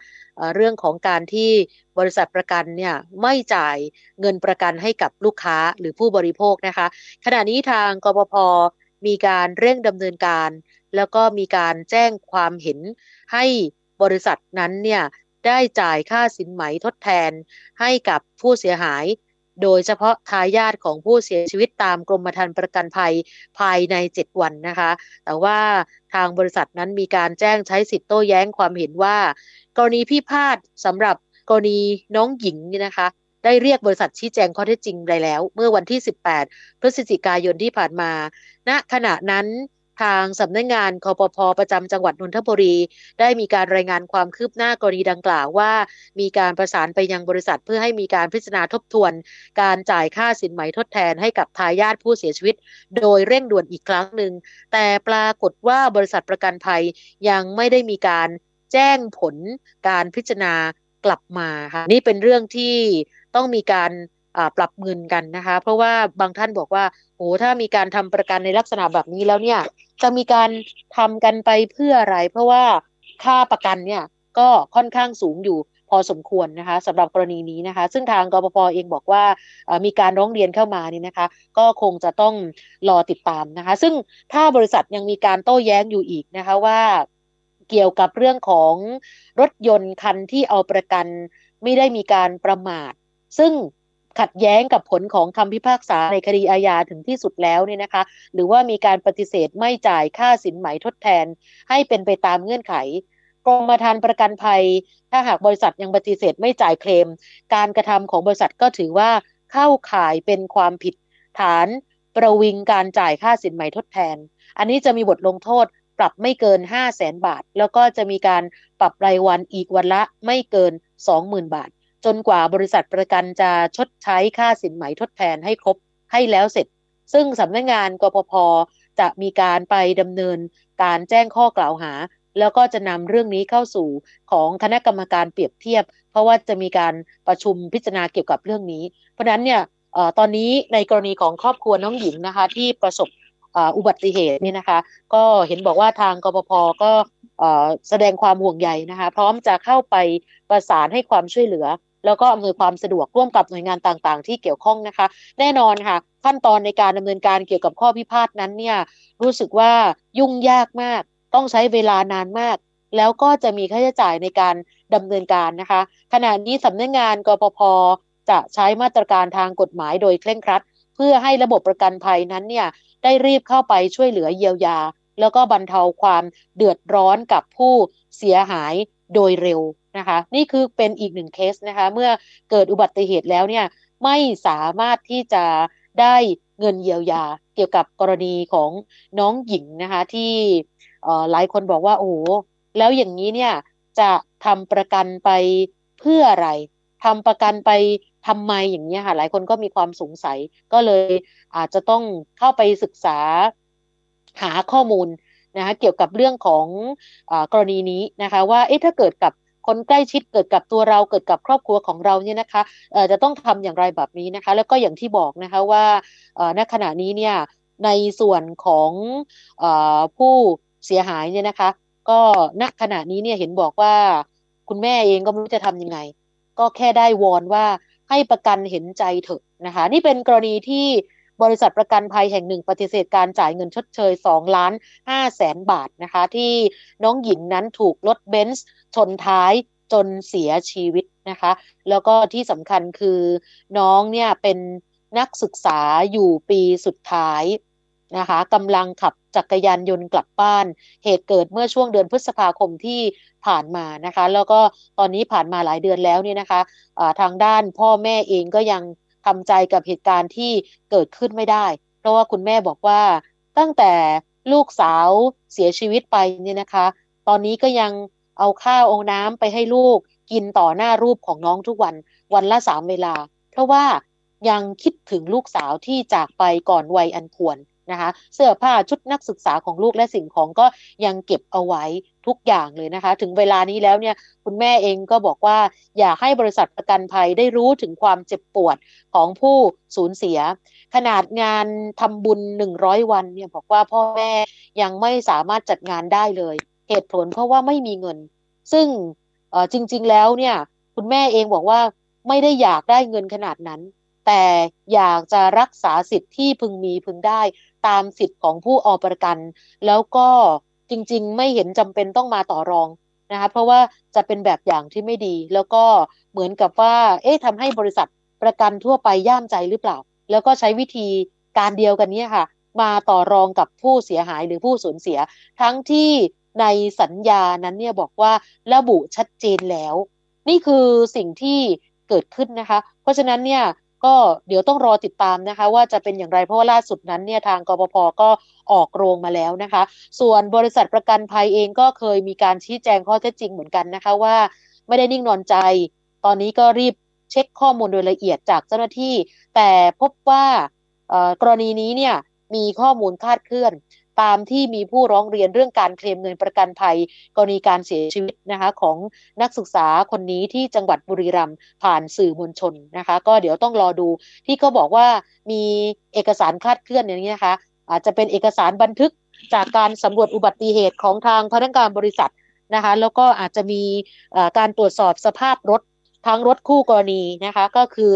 S2: เรื่องของการที่บริษัทประกันเนี่ยไม่จ่ายเงินประกันให้กับลูกค้าหรือผู้บริโภคนะคะ ขณะนี้ทางกปพมีการเร่งดำเนินการ แล้วก็มีการแจ้งความเห็นให้บริษัทนั้นเนี่ย ได้จ่ายค่าสินไหมทดแทนให้กับผู้เสียหาย โดยเฉพาะทายาทของผู้เสียชีวิตตามกรมธรรม์ประกันภัยภายใน 7 วันนะคะ แต่ว่าทางบริษัทนั้นมีการแจ้งใช้สิทธิ์โต้แย้งความเห็นว่า กรณีพิพาทสำหรับกรณีน้องหญิงนี่นะคะได้เรียกบริษัทชี้แจงข้อเท็จจริงไปแล้ว เมื่อวันที่ 18 พฤศจิกายนที่ผ่านมา ณ ขณะนั้น ทางสำนักงงานคอปพประจำจังหวัดนนทบุรี ได้มีการรายงานความคืบหน้ากรณีดังกล่าวว่า มีการประสานไปยังบริษัทเพื่อให้มีการพิจารณาทบทวน การจ่ายค่าสินไหมทดแทนให้กับทายาทผู้เสียชีวิต โดยเร่งด่วนอีกครั้งหนึ่ง แต่ปรากฏว่าบริษัทประกันภัยยังไม่ได้มีการแจ้งผลการพิจารณากลับมาค่ะนี่เป็นเรื่องที่ต้องมีการ ปรับเงินกันนะคะ เพราะว่าบางท่านบอกว่าโอ้ถ้ามีการทำประกันในลักษณะแบบนี้แล้วเนี่ย จะมีการทำกันไปเพื่ออะไร เพราะว่าค่าประกันเนี่ยก็ค่อนข้างสูงอยู่พอสมควรนะคะสำหรับกรณีนี้นะคะ ซึ่งทางกปภเองบอกว่ามีการร้องเรียนเข้ามานี่นะคะ ก็คงจะต้องรอติดตามนะคะ ซึ่งถ้าบริษัทยังมีการโต้แย้งอยู่อีกนะคะว่าเกี่ยวกับเรื่องของรถยนต์คันที่เอาประกันไม่ได้มีการประมาท ซึ่ง ขัดแย้งกับผลของคำพิพากษาในคดีอาญาถึงที่สุดแล้วเนี่ยนะคะ หรือว่ามีการปฏิเสธไม่จ่ายค่าสินไหมทดแทน ให้เป็นไปตามเงื่อนไขกรมธรรม์ประกันภัย ถ้าหากบริษัทยังปฏิเสธไม่จ่ายเคลม การกระทำของบริษัทก็ถือว่าเข้าข่ายเป็นความผิดฐานประวิงการจ่ายค่าสินไหมทดแทน อันนี้จะมีบทลงโทษปรับไม่เกิน 5 0 0แสนบาท แล้วก็จะมีการปรับรายวันอีกวันละไม่เกิน 20,000 บาท จนกว่าบริษัทประกันจะชดใช้ค่าสินไหมทดแทนให้ครบให้แล้วเสร็จ ซึ่งสำนักงงานกพพจะมีการไปดำเนินการแจ้งข้อกล่าวหา แล้วก็จะนำเรื่องนี้เข้าสู่ของคณะกรรมการเปรียบเทียบ เพราะว่าจะมีการประชุมพิจารณาเกี่ยวกับเรื่องนี้ เพราะนั้นเนี่ยตอนนี้ในกรณีของครอบครัวน้องหญิงนะคะที่ประสบอุบัติเหตุนี่นะคะ ก็เห็นบอกว่าทางกปพก็แสดงความห่วงใยนะคะ พร้อมจะเข้าไปประสานให้ความช่วยเหลือ แล้วก็อำนวยความสะดวกร่วมกับหน่วยงานต่างๆ ที่เกี่ยวข้องนะคะ แน่นอนค่ะ ขั้นตอนในการดำเนินการเกี่ยวกับข้อพิพาทนั้นเนี่ยรู้สึกว่ายุ่งยากมาก ต้องใช้เวลานานมาก แล้วก็จะมีค่าใช้จ่ายในการดำเนินการนะคะ ขณะนี้สำนักงงานกปพจะใช้มาตรการทางกฎหมายโดยเคร่งครัด เพื่อให้ระบบประกันภัยนั้นเนี่ยได้รีบเข้าไปช่วยเหลือเยียวยา แล้วก็บรรเทาความเดือดร้อนกับผู้เสียหาย โดยเร็วนะคะ นี่คือเป็นอีกหนึ่งเคสนะคะ เมื่อเกิดอุบัติเหตุแล้วเนี่ยไม่สามารถที่จะได้เงินเยียวยาเกี่ยวกับกรณีของน้องหญิงนะคะ ที่หลายคนบอกว่าโอ้แล้วอย่างนี้เนี่ยจะทำประกันไปเพื่ออะไรทำประกันไปทำไมอย่างนี้ค่ะหลายคนก็มีความสงสัย ก็เลยอาจจะต้องเข้าไปศึกษาหาข้อมูล นะคะเกี่ยวกับเรื่องของอกรณีนี้นะคะว่าเอ๊ะถ้าเกิดกับคนใกล้ชิดเกิดกับตัวเราเกิดกับครอบครัวของเราเนี่ยนะคะจะต้องทำอย่างไรแบบนี้นะคะ แล้วก็อย่างที่บอกนะคะว่าณขณะนี้เนี่ยในส่วนของอผู้เสียหายเนี่ยนะคะ ก็ณขณะนี้เนี่ยเห็นบอกว่าคุณแม่เองก็ไม่รู้จะทำยังไง ก็แค่ได้วอนว่าให้ประกันเห็นใจเถอะนะคะ นี่เป็นกรณีที่ บริษัทประกันภัยแห่งหนึ่งปฏิเสธการจ่ายเงินชดเชย 2 ล้าน5แสนบาทนะคะ ที่น้องหญิงนั้นถูกรถเบนซ์ชนท้ายจนเสียชีวิตนะคะ แล้วก็ที่สำคัญคือน้องเนี่ยเป็นนักศึกษาอยู่ปีสุดท้ายนะคะกำลังขับจักรยานยนต์กลับบ้าน เหตุเกิดเมื่อช่วงเดือนพฤษภาคมที่ผ่านมานะคะ แล้วก็ตอนนี้ผ่านมาหลายเดือนแล้วเนี่ยนะคะะทางด้านพ่อแม่เองก็ยัง ทำใจกับเหตุการณ์ที่เกิดขึ้นไม่ได้ เพราะว่าคุณแม่บอกว่าตั้งแต่ลูกสาวเสียชีวิตไปเนี่ยนะคะ ตอนนี้ก็ยังเอาข้าวองน้ำไปให้ลูกกินต่อหน้ารูปของน้องทุกวันวันละสามเวลา เพราะว่ายังคิดถึงลูกสาวที่จากไปก่อนวัยอันควร นะคะ เสื้อผ้าชุดนักศึกษาของลูกและสิ่งของก็ยังเก็บเอาไว้ทุกอย่างเลยนะคะ ถึงเวลานี้แล้วเนี่ยคุณแม่เองก็บอกว่า อยากให้บริษัทประกันภัยได้รู้ถึงความเจ็บปวดของผู้สูญเสีย ขนาดงานทำบุญหนึ่งร้อยวันเนี่ยบอกว่าพ่อแม่ยังไม่สามารถจัดงานได้เลย เหตุผลเพราะว่าไม่มีเงิน ซึ่งจริง ๆแล้วเนี่ยคุณแม่เองบอกว่าไม่ได้อยากได้เงินขนาดนั้น แต่อยากจะรักษาสิทธิ์ที่พึงมีพึงได้ ตามสิทธิ์ของผู้ออกประกัน แล้วก็จริง ๆ ไม่เห็นจำเป็นต้องมาต่อรองนะคะเพราะว่าจะเป็นแบบอย่างที่ไม่ดี แล้วก็เหมือนกับว่า เอ๊ะทำให้บริษัทประกันทั่วไปย่ามใจหรือเปล่า แล้วก็ใช้วิธีการเดียวกันนี้ค่ะ มาต่อรองกับผู้เสียหายหรือผู้สูญเสีย ทั้งที่ในสัญญานั้นเนี่ยบอกว่าระบุชัดเจนแล้ว นี่คือสิ่งที่เกิดขึ้นนะคะ เพราะฉะนั้นเนี่ย ก็เดี๋ยวต้องรอติดตามนะคะ ว่าจะเป็นอย่างไรเพราะว่าล่าสุดนั้นเนี่ยทางกปพก็ออกโรงมาแล้วนะคะ ส่วนบริษัทประกันภัยเองก็เคยมีการชี้แจงข้อเท็จจริงเหมือนกันนะคะว่า ไม่ได้นิ่งนอนใจ ตอนนี้ก็รีบเช็คข้อมูลโดยละเอียดจากเจ้าหน้าที่ แต่พบว่ากรณีนี้เนี่ยมีข้อมูลคาดเคลื่อน ตามที่มีผู้ร้องเรียนเรื่องการเคลมเงินประกันภัย กรณีการเสียชีวิตนะคะของนักศึกษาคนนี้ที่จังหวัดบุรีรัมย์ผ่านสื่อมวลชนนะคะ ก็เดี๋ยวต้องรอดูที่เขาบอกว่ามีเอกสารคลาดเคลื่อนอย่างนี้นะคะ อาจจะเป็นเอกสารบันทึกจากการสำรวจอุบัติเหตุของทางพนักงานบริษัทนะคะแล้วก็อาจจะมีการตรวจสอบสภาพรถทั้งรถคู่กรณีนะคะ ก็คือ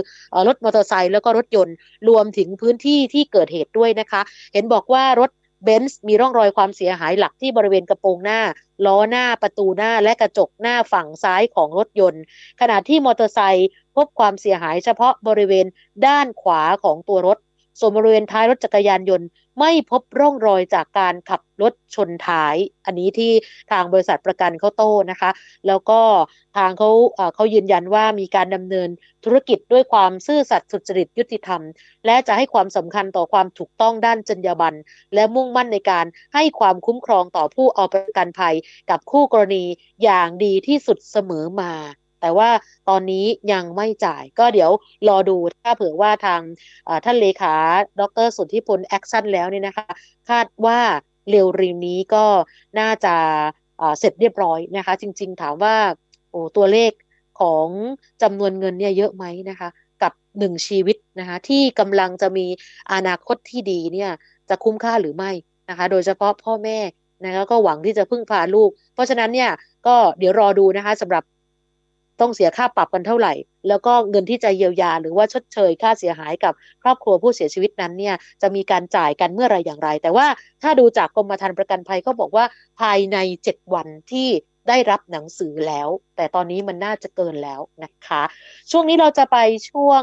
S2: รถมอเตอร์ไซค์แล้วก็รถยนต์รวมถึงพื้นที่ที่เกิดเหตุด้วยนะคะ เห็นบอกว่ารถ เบนซ์มีร่องรอยความเสียหายหลักที่บริเวณกระโปรงหน้า ล้อหน้าประตูหน้าและกระจกหน้าฝั่งซ้ายของรถยนต์ ขณะที่มอเตอร์ไซค์พบความเสียหายเฉพาะบริเวณด้านขวาของตัวรถ ส่วนบริเวณท้ายรถจักรยานยนต์ ไม่พบร่องรอยจากการขับรถชนท้าย อันนี้ที่ทางบริษัทประกันเขาโต้นะคะ แล้วก็ทางเขาเขายืนยันว่ามีการดำเนินธุรกิจด้วยความซื่อสัตย์สุจริตยุติธรรม และจะให้ความสำคัญต่อความถูกต้องด้านจรรยาบรรณและมุ่งมั่นในการให้ความคุ้มครองต่อผู้เอาประกันภัยกับคู่กรณีอย่างดีที่สุดเสมอมา แต่ว่าตอนนี้ยังไม่จ่ายก็เดี๋ยวรอดูถ้าเผื่อว่าทางท่านเลขาดรสุทธิพล action แล้วเนี่ยนะคะ คาดว่าเร็วๆ นี้ก็น่าจะเสร็จเรียบร้อยนะคะ จริง ๆ ถามว่าโอ้ตัวเลขของจำนวนเงินเนี่ยเยอะไหมนะคะ กับหนึ่งชีวิตนะคะที่กำลังจะมีอนาคตที่ดีเนี่ยจะคุ้มค่าหรือไม่นะคะ โดยเฉพาะพ่อแม่นะคะก็หวังที่จะพึ่งพาลูก เพราะฉะนั้นเนี่ยก็เดี๋ยวรอดูนะคะสำหรับ ต้องเสียค่าปรับกันเท่าไหร่ แล้วก็เงินที่จะเยียวยา หรือว่าชดเชยค่าเสียหายกับครอบครัวผู้เสียชีวิตนั้นเนี่ยจะมีการจ่ายกันเมื่อไรอย่างไร แต่ว่าถ้าดูจากกรมธรรม์ประกันภัยก็บอกว่าภายใน 7 วันที่ได้รับหนังสือแล้ว แต่ตอนนี้มันน่าจะเกินแล้วนะคะ ช่วงนี้เราจะไปช่วง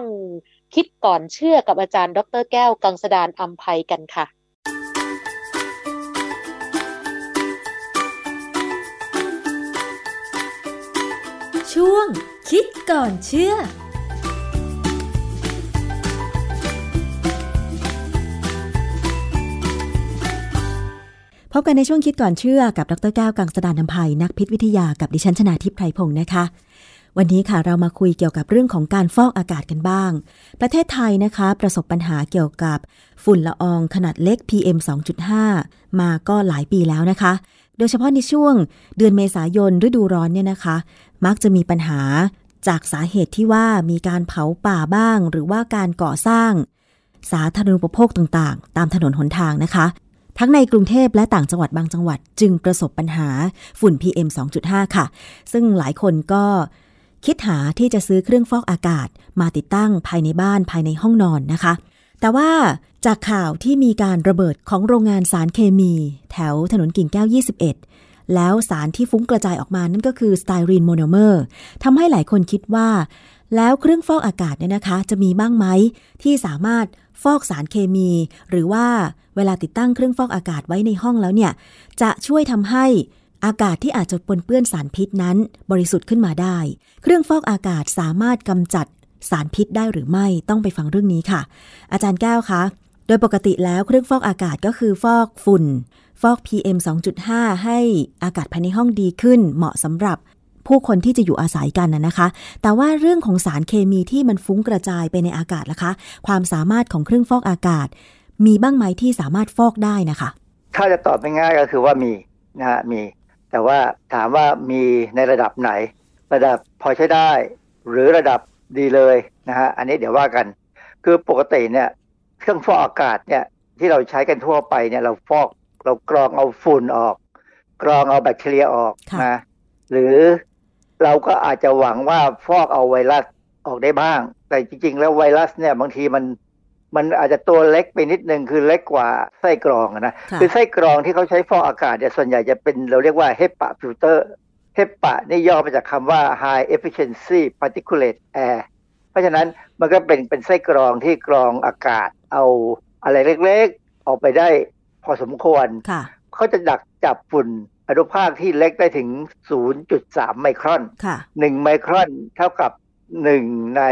S2: คิดก่อนเชื่อกับอาจารย์ ดรแก้วกังสดานอัมภัยกันค่ะ
S1: ช่วง คิดก่อนเชื่อ
S11: พบกันในช่วงคิดก่อนเชื่อกับดรแก้วกังสดานนภัยนักพิษวิทยากับดิฉันชนาทิพย์ไพรพงศ์นะคะ วันนี้ค่ะเรามาคุยเกี่ยวกับเรื่องของการฟอกอากาศกันบ้าง ประเทศไทยนะคะ ประสบปัญหาเกี่ยวกับฝุ่นละอองขนาดเล็ก PM 2.5 มาก็หลายปีแล้วนะคะ โดยเฉพาะในช่วงเดือนเมษายนฤดูร้อนเนี่ยนะคะ มักจะมีปัญหาจากสาเหตุที่ว่ามีการเผาป่าบ้าง หรือว่าการก่อสร้าง สาธารณูปโภคต่างๆ ตามถนนหนทางนะคะ ทั้งในกรุงเทพและต่างจังหวัดบางจังหวัด จึงประสบปัญหาฝุ่น PM 2.5 ค่ะ ซึ่งหลายคนก็คิดหาที่จะซื้อเครื่องฟอกอากาศ มาติดตั้งภายในบ้านภายในห้องนอนนะคะ แต่ว่าจากข่าวที่มีการระเบิดของโรงงานสารเคมี แถวถนนกิ่งแก้ว 21 แล้วสารที่ฟุ้งกระจายออกมานั่นก็คือสไตรีนโมโนเมอร์ทำให้หลายคนคิดว่า แล้วเครื่องฟอกอากาศเนี่ยนะคะ จะมีบ้างไหมที่สามารถฟอกสารเคมี หรือว่าเวลาติดตั้งเครื่องฟอกอากาศไว้ในห้องแล้วเนี่ย จะช่วยทำให้อากาศที่อาจจะปนเปื้อนสารพิษนั้น บริสุทธิ์ขึ้นมาได้ เครื่องฟอกอากาศสามารถกำจัดสารพิษได้หรือไม่ต้องไปฟังเรื่องนี้ค่ะ อาจารย์แก้วคะ โดยปกติแล้วเครื่องฟอกอากาศก็คือฟอกฝุ่น ฟอก PM 2.5 ให้อากาศภายในห้องดีขึ้น เหมาะสำหรับผู้คนที่จะอยู่อาศัยกันนะนะคะ แต่ว่าเรื่องของสารเคมีที่มันฟุ้งกระจายไปในอากาศล่ะคะ ความสามารถของเครื่องฟอกอากาศ มีบ้างไหมที่สามารถฟอกได้นะคะ
S12: ถ้าจะตอบง่ายๆก็คือว่ามีนะฮะมี แต่ว่าถามว่ามีในระดับไหน ระดับพอใช้ได้ หรือระดับดีเลยนะฮะอันนี้เดี๋ยวว่ากัน คือปกติเนี่ย เครื่องฟอกอากาศเนี่ยที่เราใช้กันทั่วไปเนี่ยเราฟอกเรากรองเอาฝุ่นออก กรองเอาแบคทีเรียออกนะหรือเราก็อาจจะหวังว่าฟอกเอาไวรัสออกได้บ้าง แต่จริง ๆ แล้วไวรัสเนี่ยบางทีมันมันอาจจะตัวเล็กไปนิดนึงคือเล็กกว่าไส้กรองนะคือไส้กรองที่เขาใช้ฟอกอากาศเนี่ยส่วนใหญ่จะเป็นเราเรียกว่า HEPA filter HEPA นี่ย่อมาจากคำว่า high efficiency particulate air เพราะฉะนั้นมันก็เป็นเป็นไส้กรองที่กรองอากาศ เอาอะไรเล็กๆ ออกไปได้พอสมควร เขาจะดักจับฝุ่นอนุภาคที่เล็กได้ถึง 0.3 ไมครอนหนึ่งไมครอนเท่ากับหนึ่งใน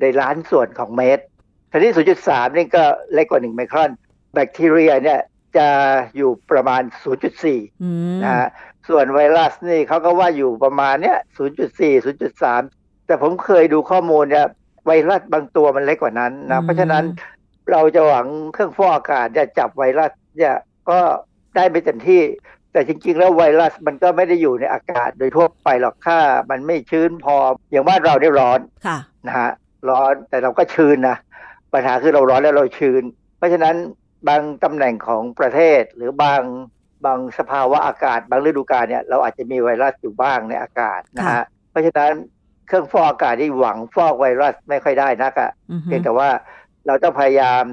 S12: ในล้านส่วนของเมตรทีนี้ 0.3 นี่ก็เล็กกว่า 1 ไมครอน แบคทีเรียเนี่ยจะอยู่ประมาณ 0.4 นะฮะ ส่วนไวรัสนี่เขาก็ว่าอยู่ประมาณเนี้ย 0.4 0.3 แต่ผมเคยดูข้อมูลเนี่ยไวรัสบางตัวมันเล็กกว่านั้นนะ เพราะฉะนั้น เราจะหวังเครื่องฟอกอากาศจะจับไวรัสเนี่ยก็ก็ได้ไม่เต็มที่ แต่จริง ๆ แล้วไวรัสมันก็ไม่ได้อยู่ในอากาศโดยทั่วไปหรอกถ้ามันไม่ชื้นพออย่างบ้านเราเนี่ยร้อน
S11: ค่ะ
S12: นะฮะร้อนแต่เราก็ชื้นนะปัญหาคือเราร้อนแล้วเราชื้น เพราะฉะนั้นบางตำแหน่งของประเทศหรือบางบางสภาวะอากาศ บางฤดูกาลเนี่ยเราอาจจะมีไวรัสอยู่บ้างในอากาศนะฮะเพราะฉะนั้นเครื่องฟอกอากาศที่หวังฟอกไวรัสไม่ค่อยได้นักอะ
S11: อือฮึ
S12: เพียงแต่ว่า เราต้องพยายาม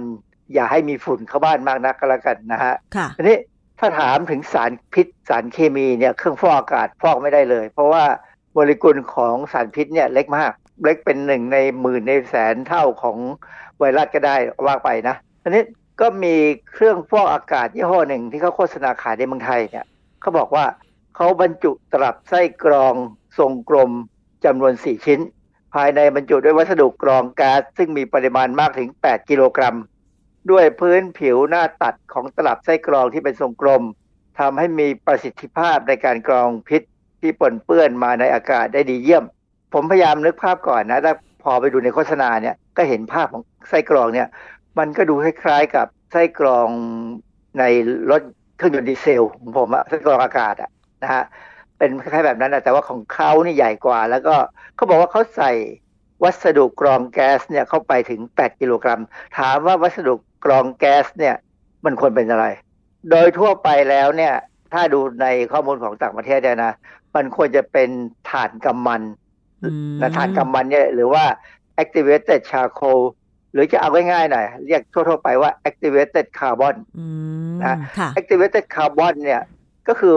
S12: อย่าให้มีฝุ่นเข้าบ้านมากนักก็แล้วกันนะฮะ
S11: ค่ะ
S12: ทีนี้ถ้าถามถึงสารพิษสารเคมีเนี่ยเครื่องฟอกอากาศฟอกไม่ได้เลย เพราะว่าโมเลกุลของสารพิษเนี่ยเล็กมาก เล็กเป็นหนึ่งในหมื่นในแสนเท่าของไวรัสก็ได้ว่าไปนะทีนี้ก็มีเครื่องฟอกอากาศยี่ห้อหนึ่งที่เขาโฆษณาขายในเมืองไทยเนี่ยเขาบอกว่าเขาบรรจุตลับไส้กรองทรงกลมจำนวน4ชิ้น ภายในบรรจุด้วยวัสดุกรองก๊าซซึ่งมีปริมาณมากถึง 8 กิโลกรัม ด้วยพื้นผิวหน้าตัดของตลับไส้กรองที่เป็นทรงกลมทำให้มีประสิทธิภาพในการกรองพิษที่ปนเปื้อนมาในอากาศได้ดีเยี่ยม ผมพยายามนึกภาพก่อนนะถ้าพอไปดูในโฆษณาเนี่ยก็เห็นภาพของไส้กรองเนี่ย มันก็ดูคล้ายๆกับไส้กรองในรถเครื่องยนต์ดีเซลของผมอะไส้กรองอากาศอะนะฮะ เป็นคล้ายๆแบบนั้นอะแต่ว่าของเขานี่ใหญ่กว่า แล้วก็เขาบอกว่าเขาใส่วัสดุกรองแก๊สเนี่ยเข้าไปถึง 8 กิโลกรัม ถามว่าวัสดุกรองแก๊สเนี่ยมันควรเป็นอะไร โดยทั่วไปแล้วเนี่ยถ้าดูในข้อมูลของต่างประเทศเนี่ยนะ มันควรจะเป็นถ่านกำมันนะถ่านกำมันเนี่ยหรือว่า activated charcoal หรือจะเอาง่ายๆหน่อย เรียกทั่วๆไปว่า activated carbon นะ
S11: ค่ะ
S12: activated carbon เนี่ยก็คือ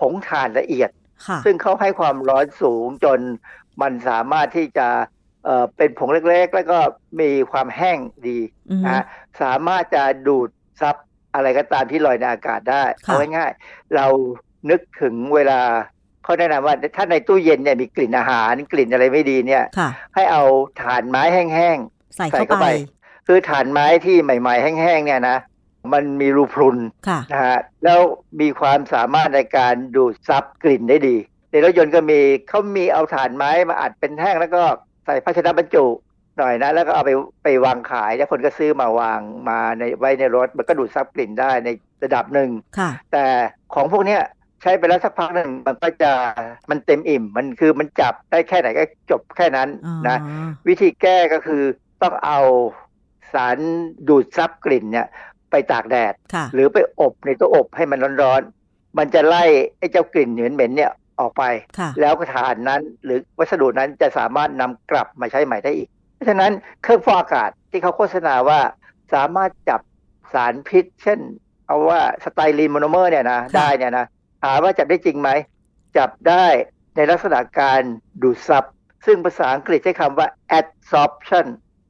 S12: ผงถ่านละเอียด
S11: ค่ะ
S12: ซึ่งเขาให้ความร้อนสูงจนมันสามารถที่จะเอ่อเป็นผงเล็กๆ แล้วก็มีความแห้งดี
S11: อือฮึ
S12: นะสามารถจะดูดซับอะไรก็ตามที่ลอยในอากาศได้
S11: ค่ะ
S12: เอาง่ายๆเรานึกถึงเวลาเขาแนะนำว่าถ้าในตู้เย็นเนี่ยมีกลิ่นอาหารกลิ่นอะไรไม่ดีเนี่ย
S11: ค่ะ
S12: ให้เอาถ่านไม้แห้งๆ
S11: ใส่เข้าไป
S12: คือถ่านไม้ที่ใหม่ ๆ แห้งๆเนี่ยนะ มันมีรูพรุน
S11: ค่ะ
S12: นะฮะแล้วมีความสามารถในการดูดซับกลิ่นได้ดี ในรถยนต์ก็มีเขามีเอาถ่านไม้มาอัดเป็นแท่งแล้วก็ใส่ภาชนะบรรจุหน่อยนะแล้วก็เอาไปไปวางขายแล้วคนก็ซื้อมาวางมาในไว้ในรถ มันก็ดูดซับกลิ่นได้ในระดับหนึ่ง
S11: ค่ะ
S12: แต่ของพวกเนี้ยใช้ไปแล้วสักพักหนึ่งมันก็จะมันเต็มอิ่ม มันคือมันจับได้แค่ไหนก็จบแค่นั้นนะวิธีแก้ก็คือต้องเอาสารดูดซับกลิ่นเนี่ย ไปตากแดด
S11: ค่ะ
S12: หรือไปอบในตู้อบให้มันร้อนๆ มันจะไล่ไอ้เจ้ากลิ่นเหม็นๆเนี่ยออกไป
S11: ค่ะ
S12: แล้วก็ถ่านนั้น หรือวัสดุนั้นจะสามารถนำกลับมาใช้ใหม่ได้อีก เพราะฉะนั้นเครื่องฟอกอากาศที่เขาโฆษณาว่าสามารถจับสารพิษ เช่น เอาว่าสไตรีนโมโนเมอร์เนี่ยนะได้เนี่ยนะถามว่าจับได้จริงไหม จับได้ในลักษณะการดูดซับซึ่งภาษาอังกฤษใช้คำว่า adsorption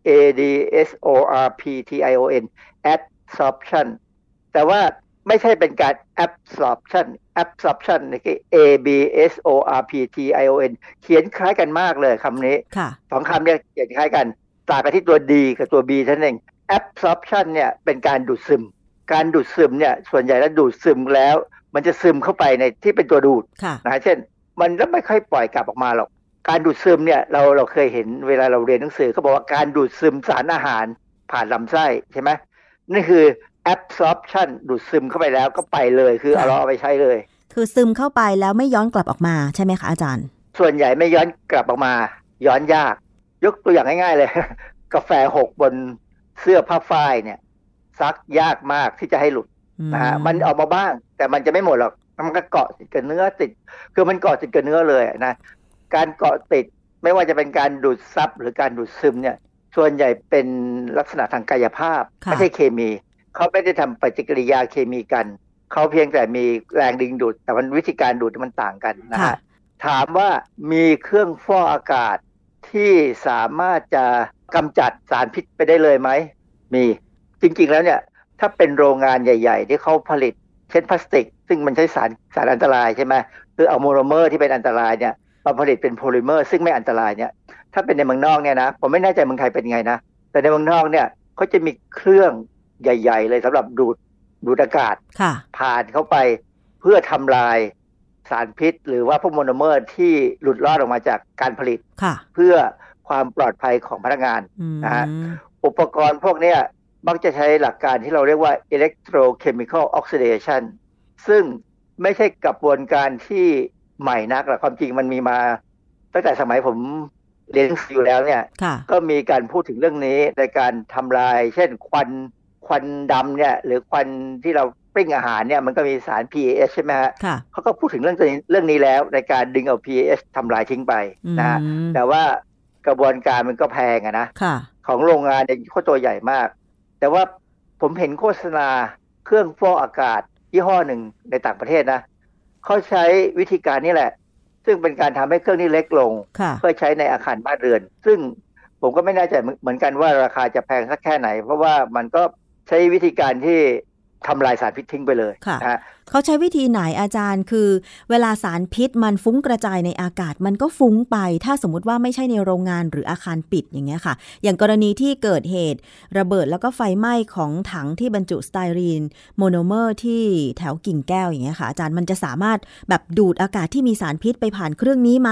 S12: a d s o r p t i o n adsorption แต่ว่าไม่ใช่เป็นการ absorption absorption นี่คือ a b s o r p t i o n เขียนคล้ายกันมากเลยคำนี้
S11: ค่ะ
S12: สองคำเนี่ยเขียนคล้ายกันต่างกันที่ตัว D กับตัว B เท่านั้นเอง absorption เนี่ยเป็นการดูดซึม การดูดซึมเนี่ยส่วนใหญ่แล้วดูดซึมแล้ว มันจะซึมเข้าไปในที่เป็นตัวดูด
S11: ค่ะ
S12: นะเช่น มันก็ไม่ค่อยปล่อยกลับออกมาหรอก การดูดซึมเนี่ยเราเราเคยเห็นเวลาเราเรียนหนังสือเขาบอกว่าการดูดซึมสารอาหารผ่านลำไส้ใช่ไหม นี่คือ absorption ดูดซึมเข้าไปแล้วก็ไปเลยคือเอาเราเอาไปใช้เลย
S11: คือซึมเข้าไปแล้วไม่ย้อนกลับออกมาใช่ไหมคะอาจารย์
S12: ส่วนใหญ่ไม่ย้อนกลับออกมา ย้อนยาก ยกตัวอย่างง่ายๆเลย กาแฟหกบนเสื้อผ้าฝ้ายเนี่ย ซักยากมากที่จะให้หลุดนะฮะมันออกมาบ้าง แต่มันจะไม่หมดหรอกมันก็เกาะติดกับเนื้อติด คือมันเกาะติดกับเนื้อเลยนะการเกาะติดไม่ว่าจะเป็นการดูดซับหรือการดูดซึมเนี่ย ส่วนใหญ่เป็นลักษณะทางกายภาพ ไม่ใช่เคมี เขาไม่ได้ทำปฏิกิริยาเคมีกัน เขาเพียงแต่มีแรงดึงดูด แต่มันวิธีการดูดมันต่างกันนะฮะถามว่ามีเครื่องฟอกอากาศที่สามารถจะกำจัดสารพิษไปได้เลยไหม มี จริงๆแล้วเนี่ย ถ้าเป็นโรงงานใหญ่ ๆ ที่เขาผลิตเช่นพลาสติก ซึ่งมันใช้สารสารอันตรายใช่ไหมหรือเอาโมโนเมอร์ที่เป็นอันตรายเนี่ยมาผลิตเป็นโพลิเมอร์ ซึ่งไม่อันตรายเนี่ย ถ้าเป็นในเมืองนอกเนี่ยนะผมไม่แน่ใจเมืองไทยเป็นไงนะแต่ในเมืองนอกเนี่ยเขาจะมีเครื่องใหญ่ ๆ เลยสำหรับดูดดูดอากาศ
S11: ค่ะ
S12: ผ่านเข้าไปเพื่อทำลายสารพิษ หรือว่าพวกโมโนเมอร์ที่หลุดรอดออกมาจากการผลิต
S11: ค่ะ
S12: เพื่อความปลอดภัยของพนักงาน
S11: อืม
S12: นะฮะอุปกรณ์พวกเนี้ยมักจะใช้หลักการที่เราเรียกว่า electrochemical oxidation ซึ่งไม่ใช่กระบวนการที่ใหม่นักหรอกความจริงมันมีมา ตั้งแต่สมัยผม เรียนหนังสืออยู่แล้วเนี่ย
S11: ค่ะ
S12: ก็มีการพูดถึงเรื่องนี้ในการทำลาย เช่นควันควันดำเนี่ยหรือควันที่เราปิ้งอาหารเนี่ยมันก็มีสาร PAS ใช่ไหมฮะ
S11: ค่ะ
S12: เขาก็พูดถึงเรื่องนี้เรื่องนี้แล้วในการดึงเอา PAS ทำลายทิ้งไปนะฮะ
S11: อืม
S12: แต่ว่ากระบวนการมันก็แพงอะนะ
S11: ค่ะ
S12: ของโรงงานเนี่ยเขาตัวใหญ่มาก แต่ว่าผมเห็นโฆษณาเครื่องฟอกอากาศยี่ห้อหนึ่งในต่างประเทศนะเขาใช้วิธีการนี้แหละ ซึ่งเป็นการทำให้เครื่องนี้เล็กลง
S11: ค่ะ
S12: เพื่อใช้ในอาคารบ้านเรือน ซึ่งผมก็ไม่แน่ใจเหมือนกันว่าราคาจะแพงสักแค่ไหน เพราะว่ามันก็ใช้วิธีการที่ ทำลายสารพิษทิ้งไปเลย
S11: ค่ะ
S12: นะฮะ
S11: เขาใช้วิธีไหนอาจารย์คือ เวลาสารพิษมันฟุ้งกระจายในอากาศมันก็ฟุ้งไป ถ้าสมมุติว่าไม่ใช่ในโรงงานหรืออาคารปิดอย่างเงี้ยค่ะ อย่างกรณีที่เกิดเหตุระเบิดแล้วก็ไฟไหม้ของถังที่บรรจุสไตรีนโมโนเมอร์ที่แถวกิ่งแก้วอย่างเงี้ยค่ะอาจารย์มันจะสามารถแบบดูดอากาศที่มีสารพิษไปผ่านเครื่องนี้ไหม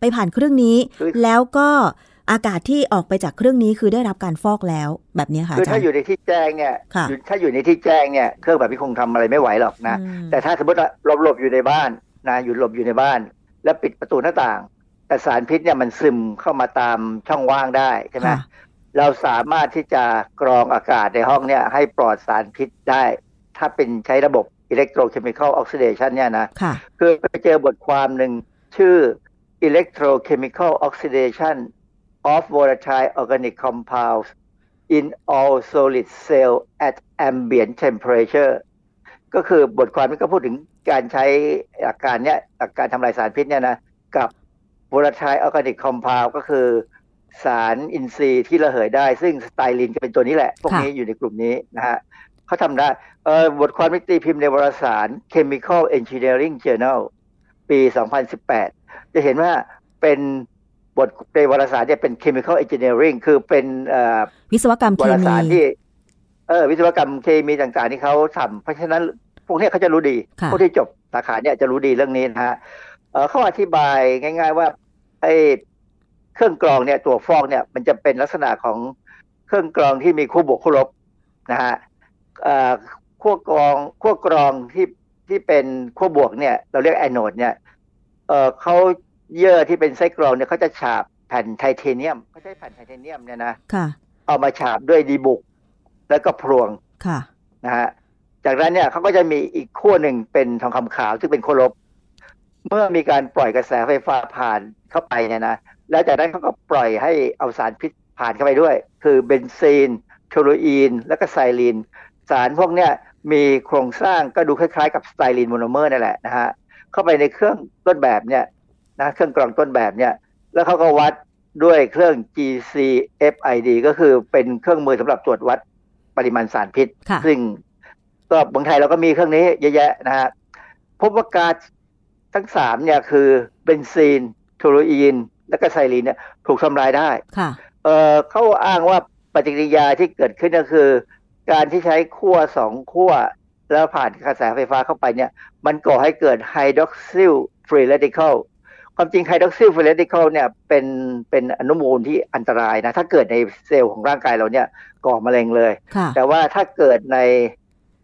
S11: ไปผ่านเครื่องนี้ แล้วก็ อากาศที่ออกไปจากเครื่องนี้คือได้รับการฟอกแล้วแบบเนี้ยค่ะ
S12: คือ
S11: อาจาร
S12: ถ้าอยู่ในที่แจ้งเนี่ย
S11: ค่ะ
S12: อยู่ถ้าอยู่ในที่แจ้งเนี่ยเครื่องแบบนี้คงทำอะไรไม่ไหวหรอกนะ แต่ถ้าสมมติว่าหลบหลบอยู่ในบ้านนะอยู่หลบอยู่ในบ้าน แล้วปิดประตูหน้าต่าง แต่สารพิษเนี่ยมันซึมเข้ามาตามช่องว่างได้ใช่ไหมเราสามารถที่จะกรองอากาศในห้องเนี่ยให้ปลอดสารพิษได้ ถ้าเป็นใช้ระบบ electrochemical oxidation เนี่ยนะ
S11: ค่ะ
S12: คือไปเจอบทความหนึ่งชื่อ electrochemical oxidation of volatile organic compounds in all solid cell at ambient temperature ก็คือบทความนี้ก็พูดถึงการใช้หลักการเนี้ยหลักการทำลายสารพิษเนี่ยนะกับ volatile organic compound ก็คือสารอินทรีย์ที่ระเหยได้ ซึ่งสไตลินก็เป็นตัวนี้แหละ พวกนี้อยู่ในกลุ่มนี้นะฮะเขาทำได้เอ่อบทความนี้ตีพิมพ์ในวารสาร Chemical Engineering Journal ปี 2018 จะเห็นว่าเป็น บทในวารสารเนี่ยเป็น chemical engineering คือเป็นเอ่อ
S11: วิศวกรรมเควา
S12: ร
S11: มี
S12: สารที่เออวิศวกรรมเคมีต่างๆที่เขาทำเพราะฉะนั้นพวกเนี้ยเขาจะรู้ดี
S11: ค่ะ
S12: พวกที่จบสาขาเนี่ยจะรู้ดีเรื่องนี้นะฮะเอ่อเขาอธิบายง่าย ๆ ว่าไอ้เครื่องกรองเนี่ยตัวฟอกเนี่ย มันจะเป็นลักษณะของเครื่องกรองที่มีคู่บวกคู่ลบนะฮะเอ่อขั้วกรองขั้วกรองที่ที่เป็นขั้วบวกเนี่ย เราเรียกแอนโนดเนี่ยเออเขา เยื่อที่เป็นไส้กรองเนี่ยเขาจะฉาบแผ่นไทเทเนียมเขาใช้แผ่นไทเทเนียมเนี่ยนะ
S11: ค่ะ
S12: เอามาฉาบด้วยดีบุก แล้วก็พลวง
S11: ค่ะ
S12: นะฮะจากนั้นเนี่ยเขาก็จะมีอีกขั้วหนึ่งเป็นทองคำขาวซึ่งเป็นขั้วลบเมื่อมีการปล่อยกระแสไฟฟ้าผ่านเข้าไปเนี่ยนะแล้วจากนั้นเขาก็ปล่อยให้เอาสารพิษผ่านเข้าไปด้วย คือเบนซีนโทลูอีน และก็ไซลีน สารพวกเนี้ยมีโครงสร้างก็ดูคล้ายๆ กับสไตรีนโมโนเมอร์นั่นแหละนะฮะเข้าไปในเครื่องต้นแบบเนี่ย นะเครื่องกรองต้นแบบเนี่ย แล้วเขาก็วัดด้วยเครื่อง GCFID ก็คือเป็นเครื่องมือสำหรับตรวจวัดปริมาณสารพิษ
S11: ค่ะ
S12: ซึ่งก็บางไทยเราก็มีเครื่องนี้เยอะแยะนะฮะพบว่าก๊าซทั้งสามเนี่ยคือเบนซีนโทลูอีน และก็ไซลีนเนี่ยถูกทำลายได้
S11: ค่ะ
S12: เออเขาอ้างว่าปฏิกิริยาที่เกิดขึ้นก็คือ การที่ใช้ขั้วสองขั้วแล้วผ่านกระแสไฟฟ้าเข้าไปเนี่ย มันก่อให้เกิด hydroxyl free radical ความจริง hydroxyl free radical เนี่ยเป็นเป็นอนุมูลที่อันตรายนะ ถ้าเกิดในเซลล์ของร่างกายเราเนี่ยก่อมะเร็งเลย
S11: ค่ะ
S12: แต่ว่าถ้าเกิดใน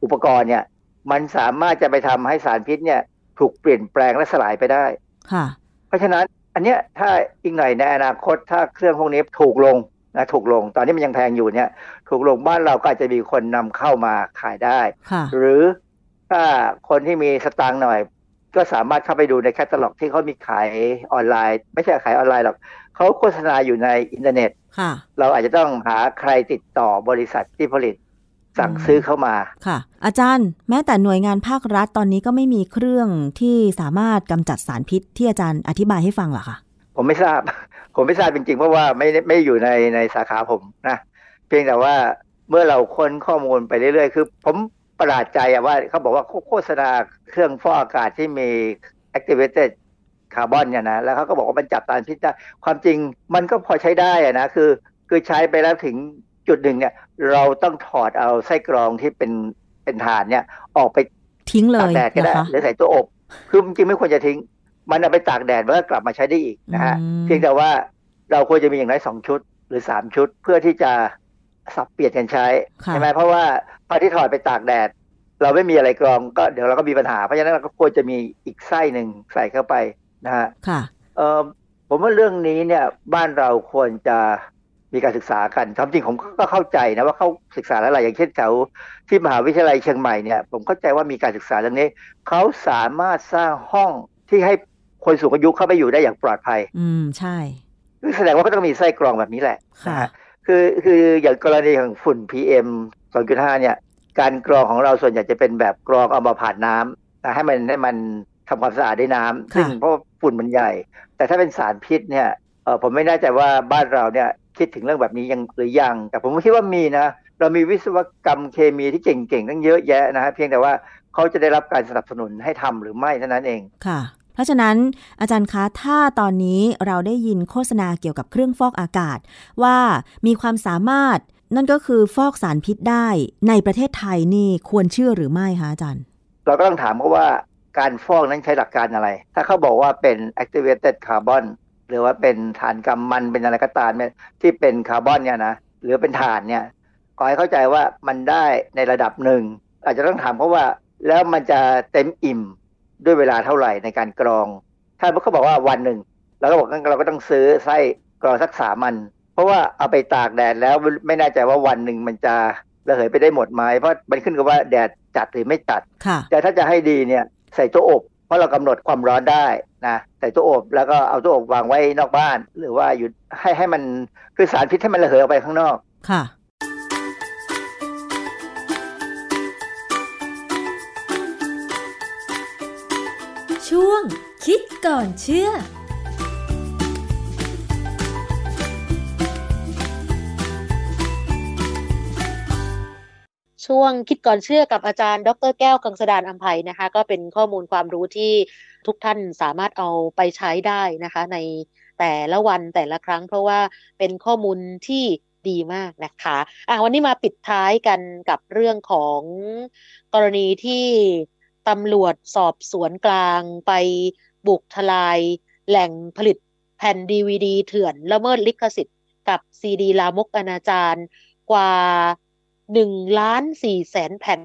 S12: อุปกรณ์เนี่ย มันสามารถจะไปทำให้สารพิษเนี่ย ถูกเปลี่ยนแปลงและสลายไปได้
S11: ค่ะ
S12: เพราะฉะนั้นอันเนี้ยถ้าอีกหน่อยในอนาคตถ้าเครื่องพวกนี้ถูกลงนะถูกลงตอนนี้มันยังแพงอยู่เนี่ย ถูกลงบ้านเราก็อาจจะมีคนนำเข้ามาขายได้
S11: ค่ะ
S12: หรือถ้าคนที่มีสตางค์หน่อย ก็สามารถเข้าไปดูในแคตตาล็อกที่เขามีขายออนไลน์ ไม่ใช่ขายออนไลน์หรอกเขาโฆษณาอยู่ในอินเทอร์เน็ต
S11: ค่ะ
S12: เราอาจจะต้องหาใครติดต่อบริษัทที่ผลิตสั่งซื้อเข้ามา
S11: ค่ะ อาจารย์ แม้แต่หน่วยงานภาครัฐตอนนี้ก็ไม่มีเครื่องที่สามารถกำจัดสารพิษที่อาจารย์อธิบายให้ฟังเหรอคะ
S12: ผมไม่ทราบ ผมไม่ทราบจริงๆ เพราะว่าไม่ได้ไม่อยู่ในในสาขาผมนะ เพียงแต่ว่าเมื่อเราค้นข้อมูลไปเรื่อยๆ คือ ผม ประหลาดใจอะว่าเขาบอกว่าโฆษณาเครื่องฟอกอากาศที่มี activated คาร์บอนเนี่ยนะแล้วเขาก็บอกว่ามันจับสารพิษได้ความจริงมันก็พอใช้ได้อะนะคือ คือใช้ไปแล้วถึงจุดหนึ่งเนี่ย เราต้องถอดเอาไส้กรองที่เป็นเป็นฐานเนี่ย ออกไป
S11: ทิ้งเล
S12: ตาก
S11: ย
S12: แดดก็ได้
S11: นะคะ
S12: หรือใส่ตัวอบ คือจริงๆไม่ควรจะทิ้ง มันเอาไปตากแดดมันก็กลับมาใช้ได้อีกนะฮะ
S11: อืม
S12: เพียงแต่ว่าเราควรจะมีอย่างน้อยสองชุด หรือสามชุดเพื่อที่จะสับเปลี่ยนกันใช้
S11: ค่ะ
S12: ใช่ไหมเพราะว่า พอที่ถอดไปตากแดด เราไม่มีอะไรกรองก็เดี๋ยวเราก็มีปัญหา เพราะฉะนั้นเราก็ควรจะมีอีกไส้หนึ่งใส่เข้าไปนะฮะ
S11: ค่ะ
S12: เออผมว่าเรื่องนี้เนี่ยบ้านเราควรจะมีการศึกษากันความจริงผมก็เข้าใจนะว่าเขาศึกษาแล้วหลายอย่างเช่นแถวที่มหาวิทยาลัยเชียงใหม่เนี่ย ผมเข้าใจว่ามีการศึกษาเรื่องนี้เขาสามารถสร้างห้องที่ให้คนสูงอายุเข้าไปอยู่ได้อย่างปลอดภัย
S11: อืมใช่
S12: แสดงว่าก็ต้องมีไส้กรองแบบนี้แหละ
S11: ค่ะ
S12: นะฮะคือคืออย่างกรณีของฝุ่น PM 2.5 เนี่ย การกรองของเราส่วนใหญ่จะเป็นแบบกรองเอามาผ่านน้ำนะให้มันให้มันทำความสะอาดด้วยน้ำซึ่งเพราะว่าฝุ่นมันใหญ่ แต่ถ้าเป็นสารพิษเนี่ยเออผมไม่แน่ใจว่าบ้านเราเนี่ยคิดถึงเรื่องแบบนี้ยังหรือยัง แต่ผมคิดว่ามีนะ เรามีวิศวกรรมเคมีที่เก่งๆตั้งเยอะแยะนะฮะเพียงแต่ว่าเขาจะได้รับการสนับสนุนให้ทำหรือไม่เท่านั้นเอง
S11: ค่ะ เพราะฉะนั้นอาจารย์คะถ้าตอนนี้เราได้ยินโฆษณาเกี่ยวกับเครื่องฟอกอากาศ ว่ามีความสามารถนั่นก็คือฟอกสารพิษได้ในประเทศไทยนี่ควรเชื่อหรือไม่คะอาจารย์
S12: เราก็ต้องถามเขาว่าการฟอกนั้นใช้หลักการอะไร ถ้าเขาบอกว่าเป็น activated carbon หรือว่าเป็นถ่านกำมันเป็นอะไรก็ตามเนี่ยที่เป็นคาร์บอนเนี่ยนะหรือเป็นถ่านเนี่ยขอให้เข้าใจว่ามันได้ในระดับหนึ่ง อาจจะต้องถามเขาะว่าแล้วมันจะเต็มอิ่ม ด้วยเวลาเท่าไหร่ในการกรอง ถ้าเขาบอกว่าวันหนึ่งเราก็บอกงั้นเราก็ต้องซื้อไส้กรองสักสามมัน เพราะว่าเอาไปตากแดดแล้วไม่แน่ใจว่าวันหนึ่งมันจะระเหยไปได้หมดไหมเพราะมันขึ้นกับว่าแดดจัดหรือไม่จัด
S11: ค่ะ
S12: แต่ถ้าจะให้ดีเนี่ยใส่ตู้อบ เพราะเรากำหนดความร้อนได้นะใส่ตู้อบแล้วก็เอาตู้อบวางไว้นอกบ้าน หรือว่าอยู่ให้ให้มันคือสารพิษให้มันระเหยออกไปข้างนอก
S11: ค่ะ
S1: คิดก่อนเชื่อ
S2: ช่วงคิดก่อนเชื่อกับอาจารย์ ดรแก้วกังสดานอัมภัยนะคะ ก็เป็นข้อมูลความรู้ที่ทุกท่านสามารถเอาไปใช้ได้นะคะ ในแต่ละวันแต่ละครั้ง เพราะว่าเป็นข้อมูลที่ดีมากนะคะอะวันนี้มาปิดท้ายกันกับเรื่องของกรณีที่ตำรวจสอบสวนกลางไป บุกทลาย แหล่งผลิตแผ่นดีวดีเถื่อนละเมิดลิขสิทธิ์กับซีดีลามกอนาจารกว่าหนึ่งล้านสี่แสนแผ่น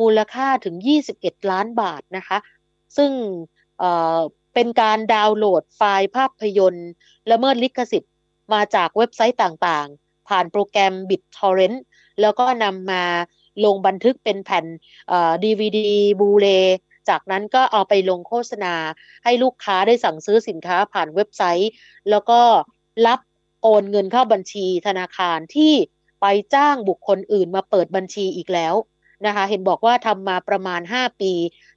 S2: มูลค่าถึง 21 ล้านบาทนะคะ ซึ่งเเป็นการดาวน์โหลดไฟล์ภาพยนตร์ละเมิดลิขสิทธิ์ มาจากเว็บไซต์ต่างๆ ผ่านโปรแกรม BitTorrent แล้วก็นำมาลงบันทึกเป็นแผ่นเอ่อ DVD บูเล จากนั้นก็เอาไปลงโฆษณา ให้ลูกค้าได้สั่งซื้อสินค้าผ่านเว็บไซต์ แล้วก็รับโอนเงินเข้าบัญชีธนาคารที่ไปจ้างบุคคลอื่นมาเปิดบัญชีอีกแล้วนะคะเห็นบอกว่าทำมาประมาณ 5 ปี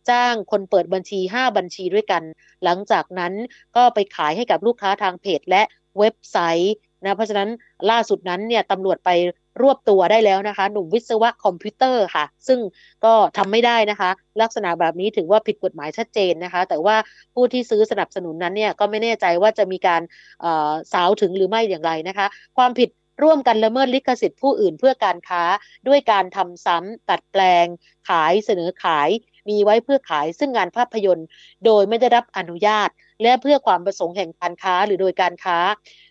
S2: จ้างคนเปิดบัญชี 5 บัญชีด้วยกัน หลังจากนั้นก็ไปขายให้กับลูกค้าทางเพจและเว็บไซต์นะเพราะฉะนั้นล่าสุดนั้นเนี่ยตำรวจไป รวบตัวได้แล้วนะคะ หนุ่มวิศวะคอมพิวเตอร์ค่ะ ซึ่งก็ทำไม่ได้นะคะ ลักษณะแบบนี้ถือว่าผิดกฎหมายชัดเจนนะคะ แต่ว่าผู้ที่ซื้อสนับสนุนนั้นเนี่ยก็ไม่แน่ใจว่าจะมีการสาวถึงหรือไม่อย่างไรนะคะ ความผิดร่วมกันละเมิดลิขสิทธิ์ผู้อื่นเพื่อการค้าด้วยการทำซ้ำตัดแปลง ขายเสนอขาย มีไว้เพื่อขายซึ่งงานภาพยนตร์ โดยไม่ได้รับอนุญาต และเพื่อความประสงค์แห่งการค้าหรือโดยการค้า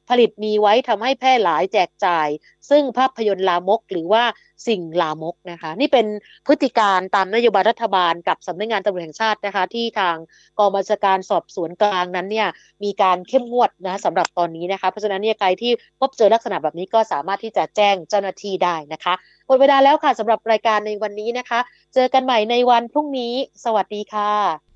S2: ผลิตมีไว้ทำให้แพร่หลายแจกจ่าย ซึ่งภาพยนตร์ลามกหรือว่าสิ่งลามกนะคะ นี่เป็นพฤติการตามนโยบายรัฐบาลกับสำนักงานตำรวจแห่งชาตินะคะ ที่ทางกองบัญชาการสอบสวนกลางนั้นเนี่ยมีการเข้มงวดนะสำหรับตอนนี้นะคะเพราะฉะนั้นเนี่ยใครที่พบเจอลักษณะแบบนี้ก็สามารถที่จะแจ้งเจ้าหน้าที่ได้นะคะหมดเวลาแล้วค่ะสำหรับรายการในวันนี้นะคะ เจอกันใหม่ในวันพรุ่งนี้ สวัสดีค่ะ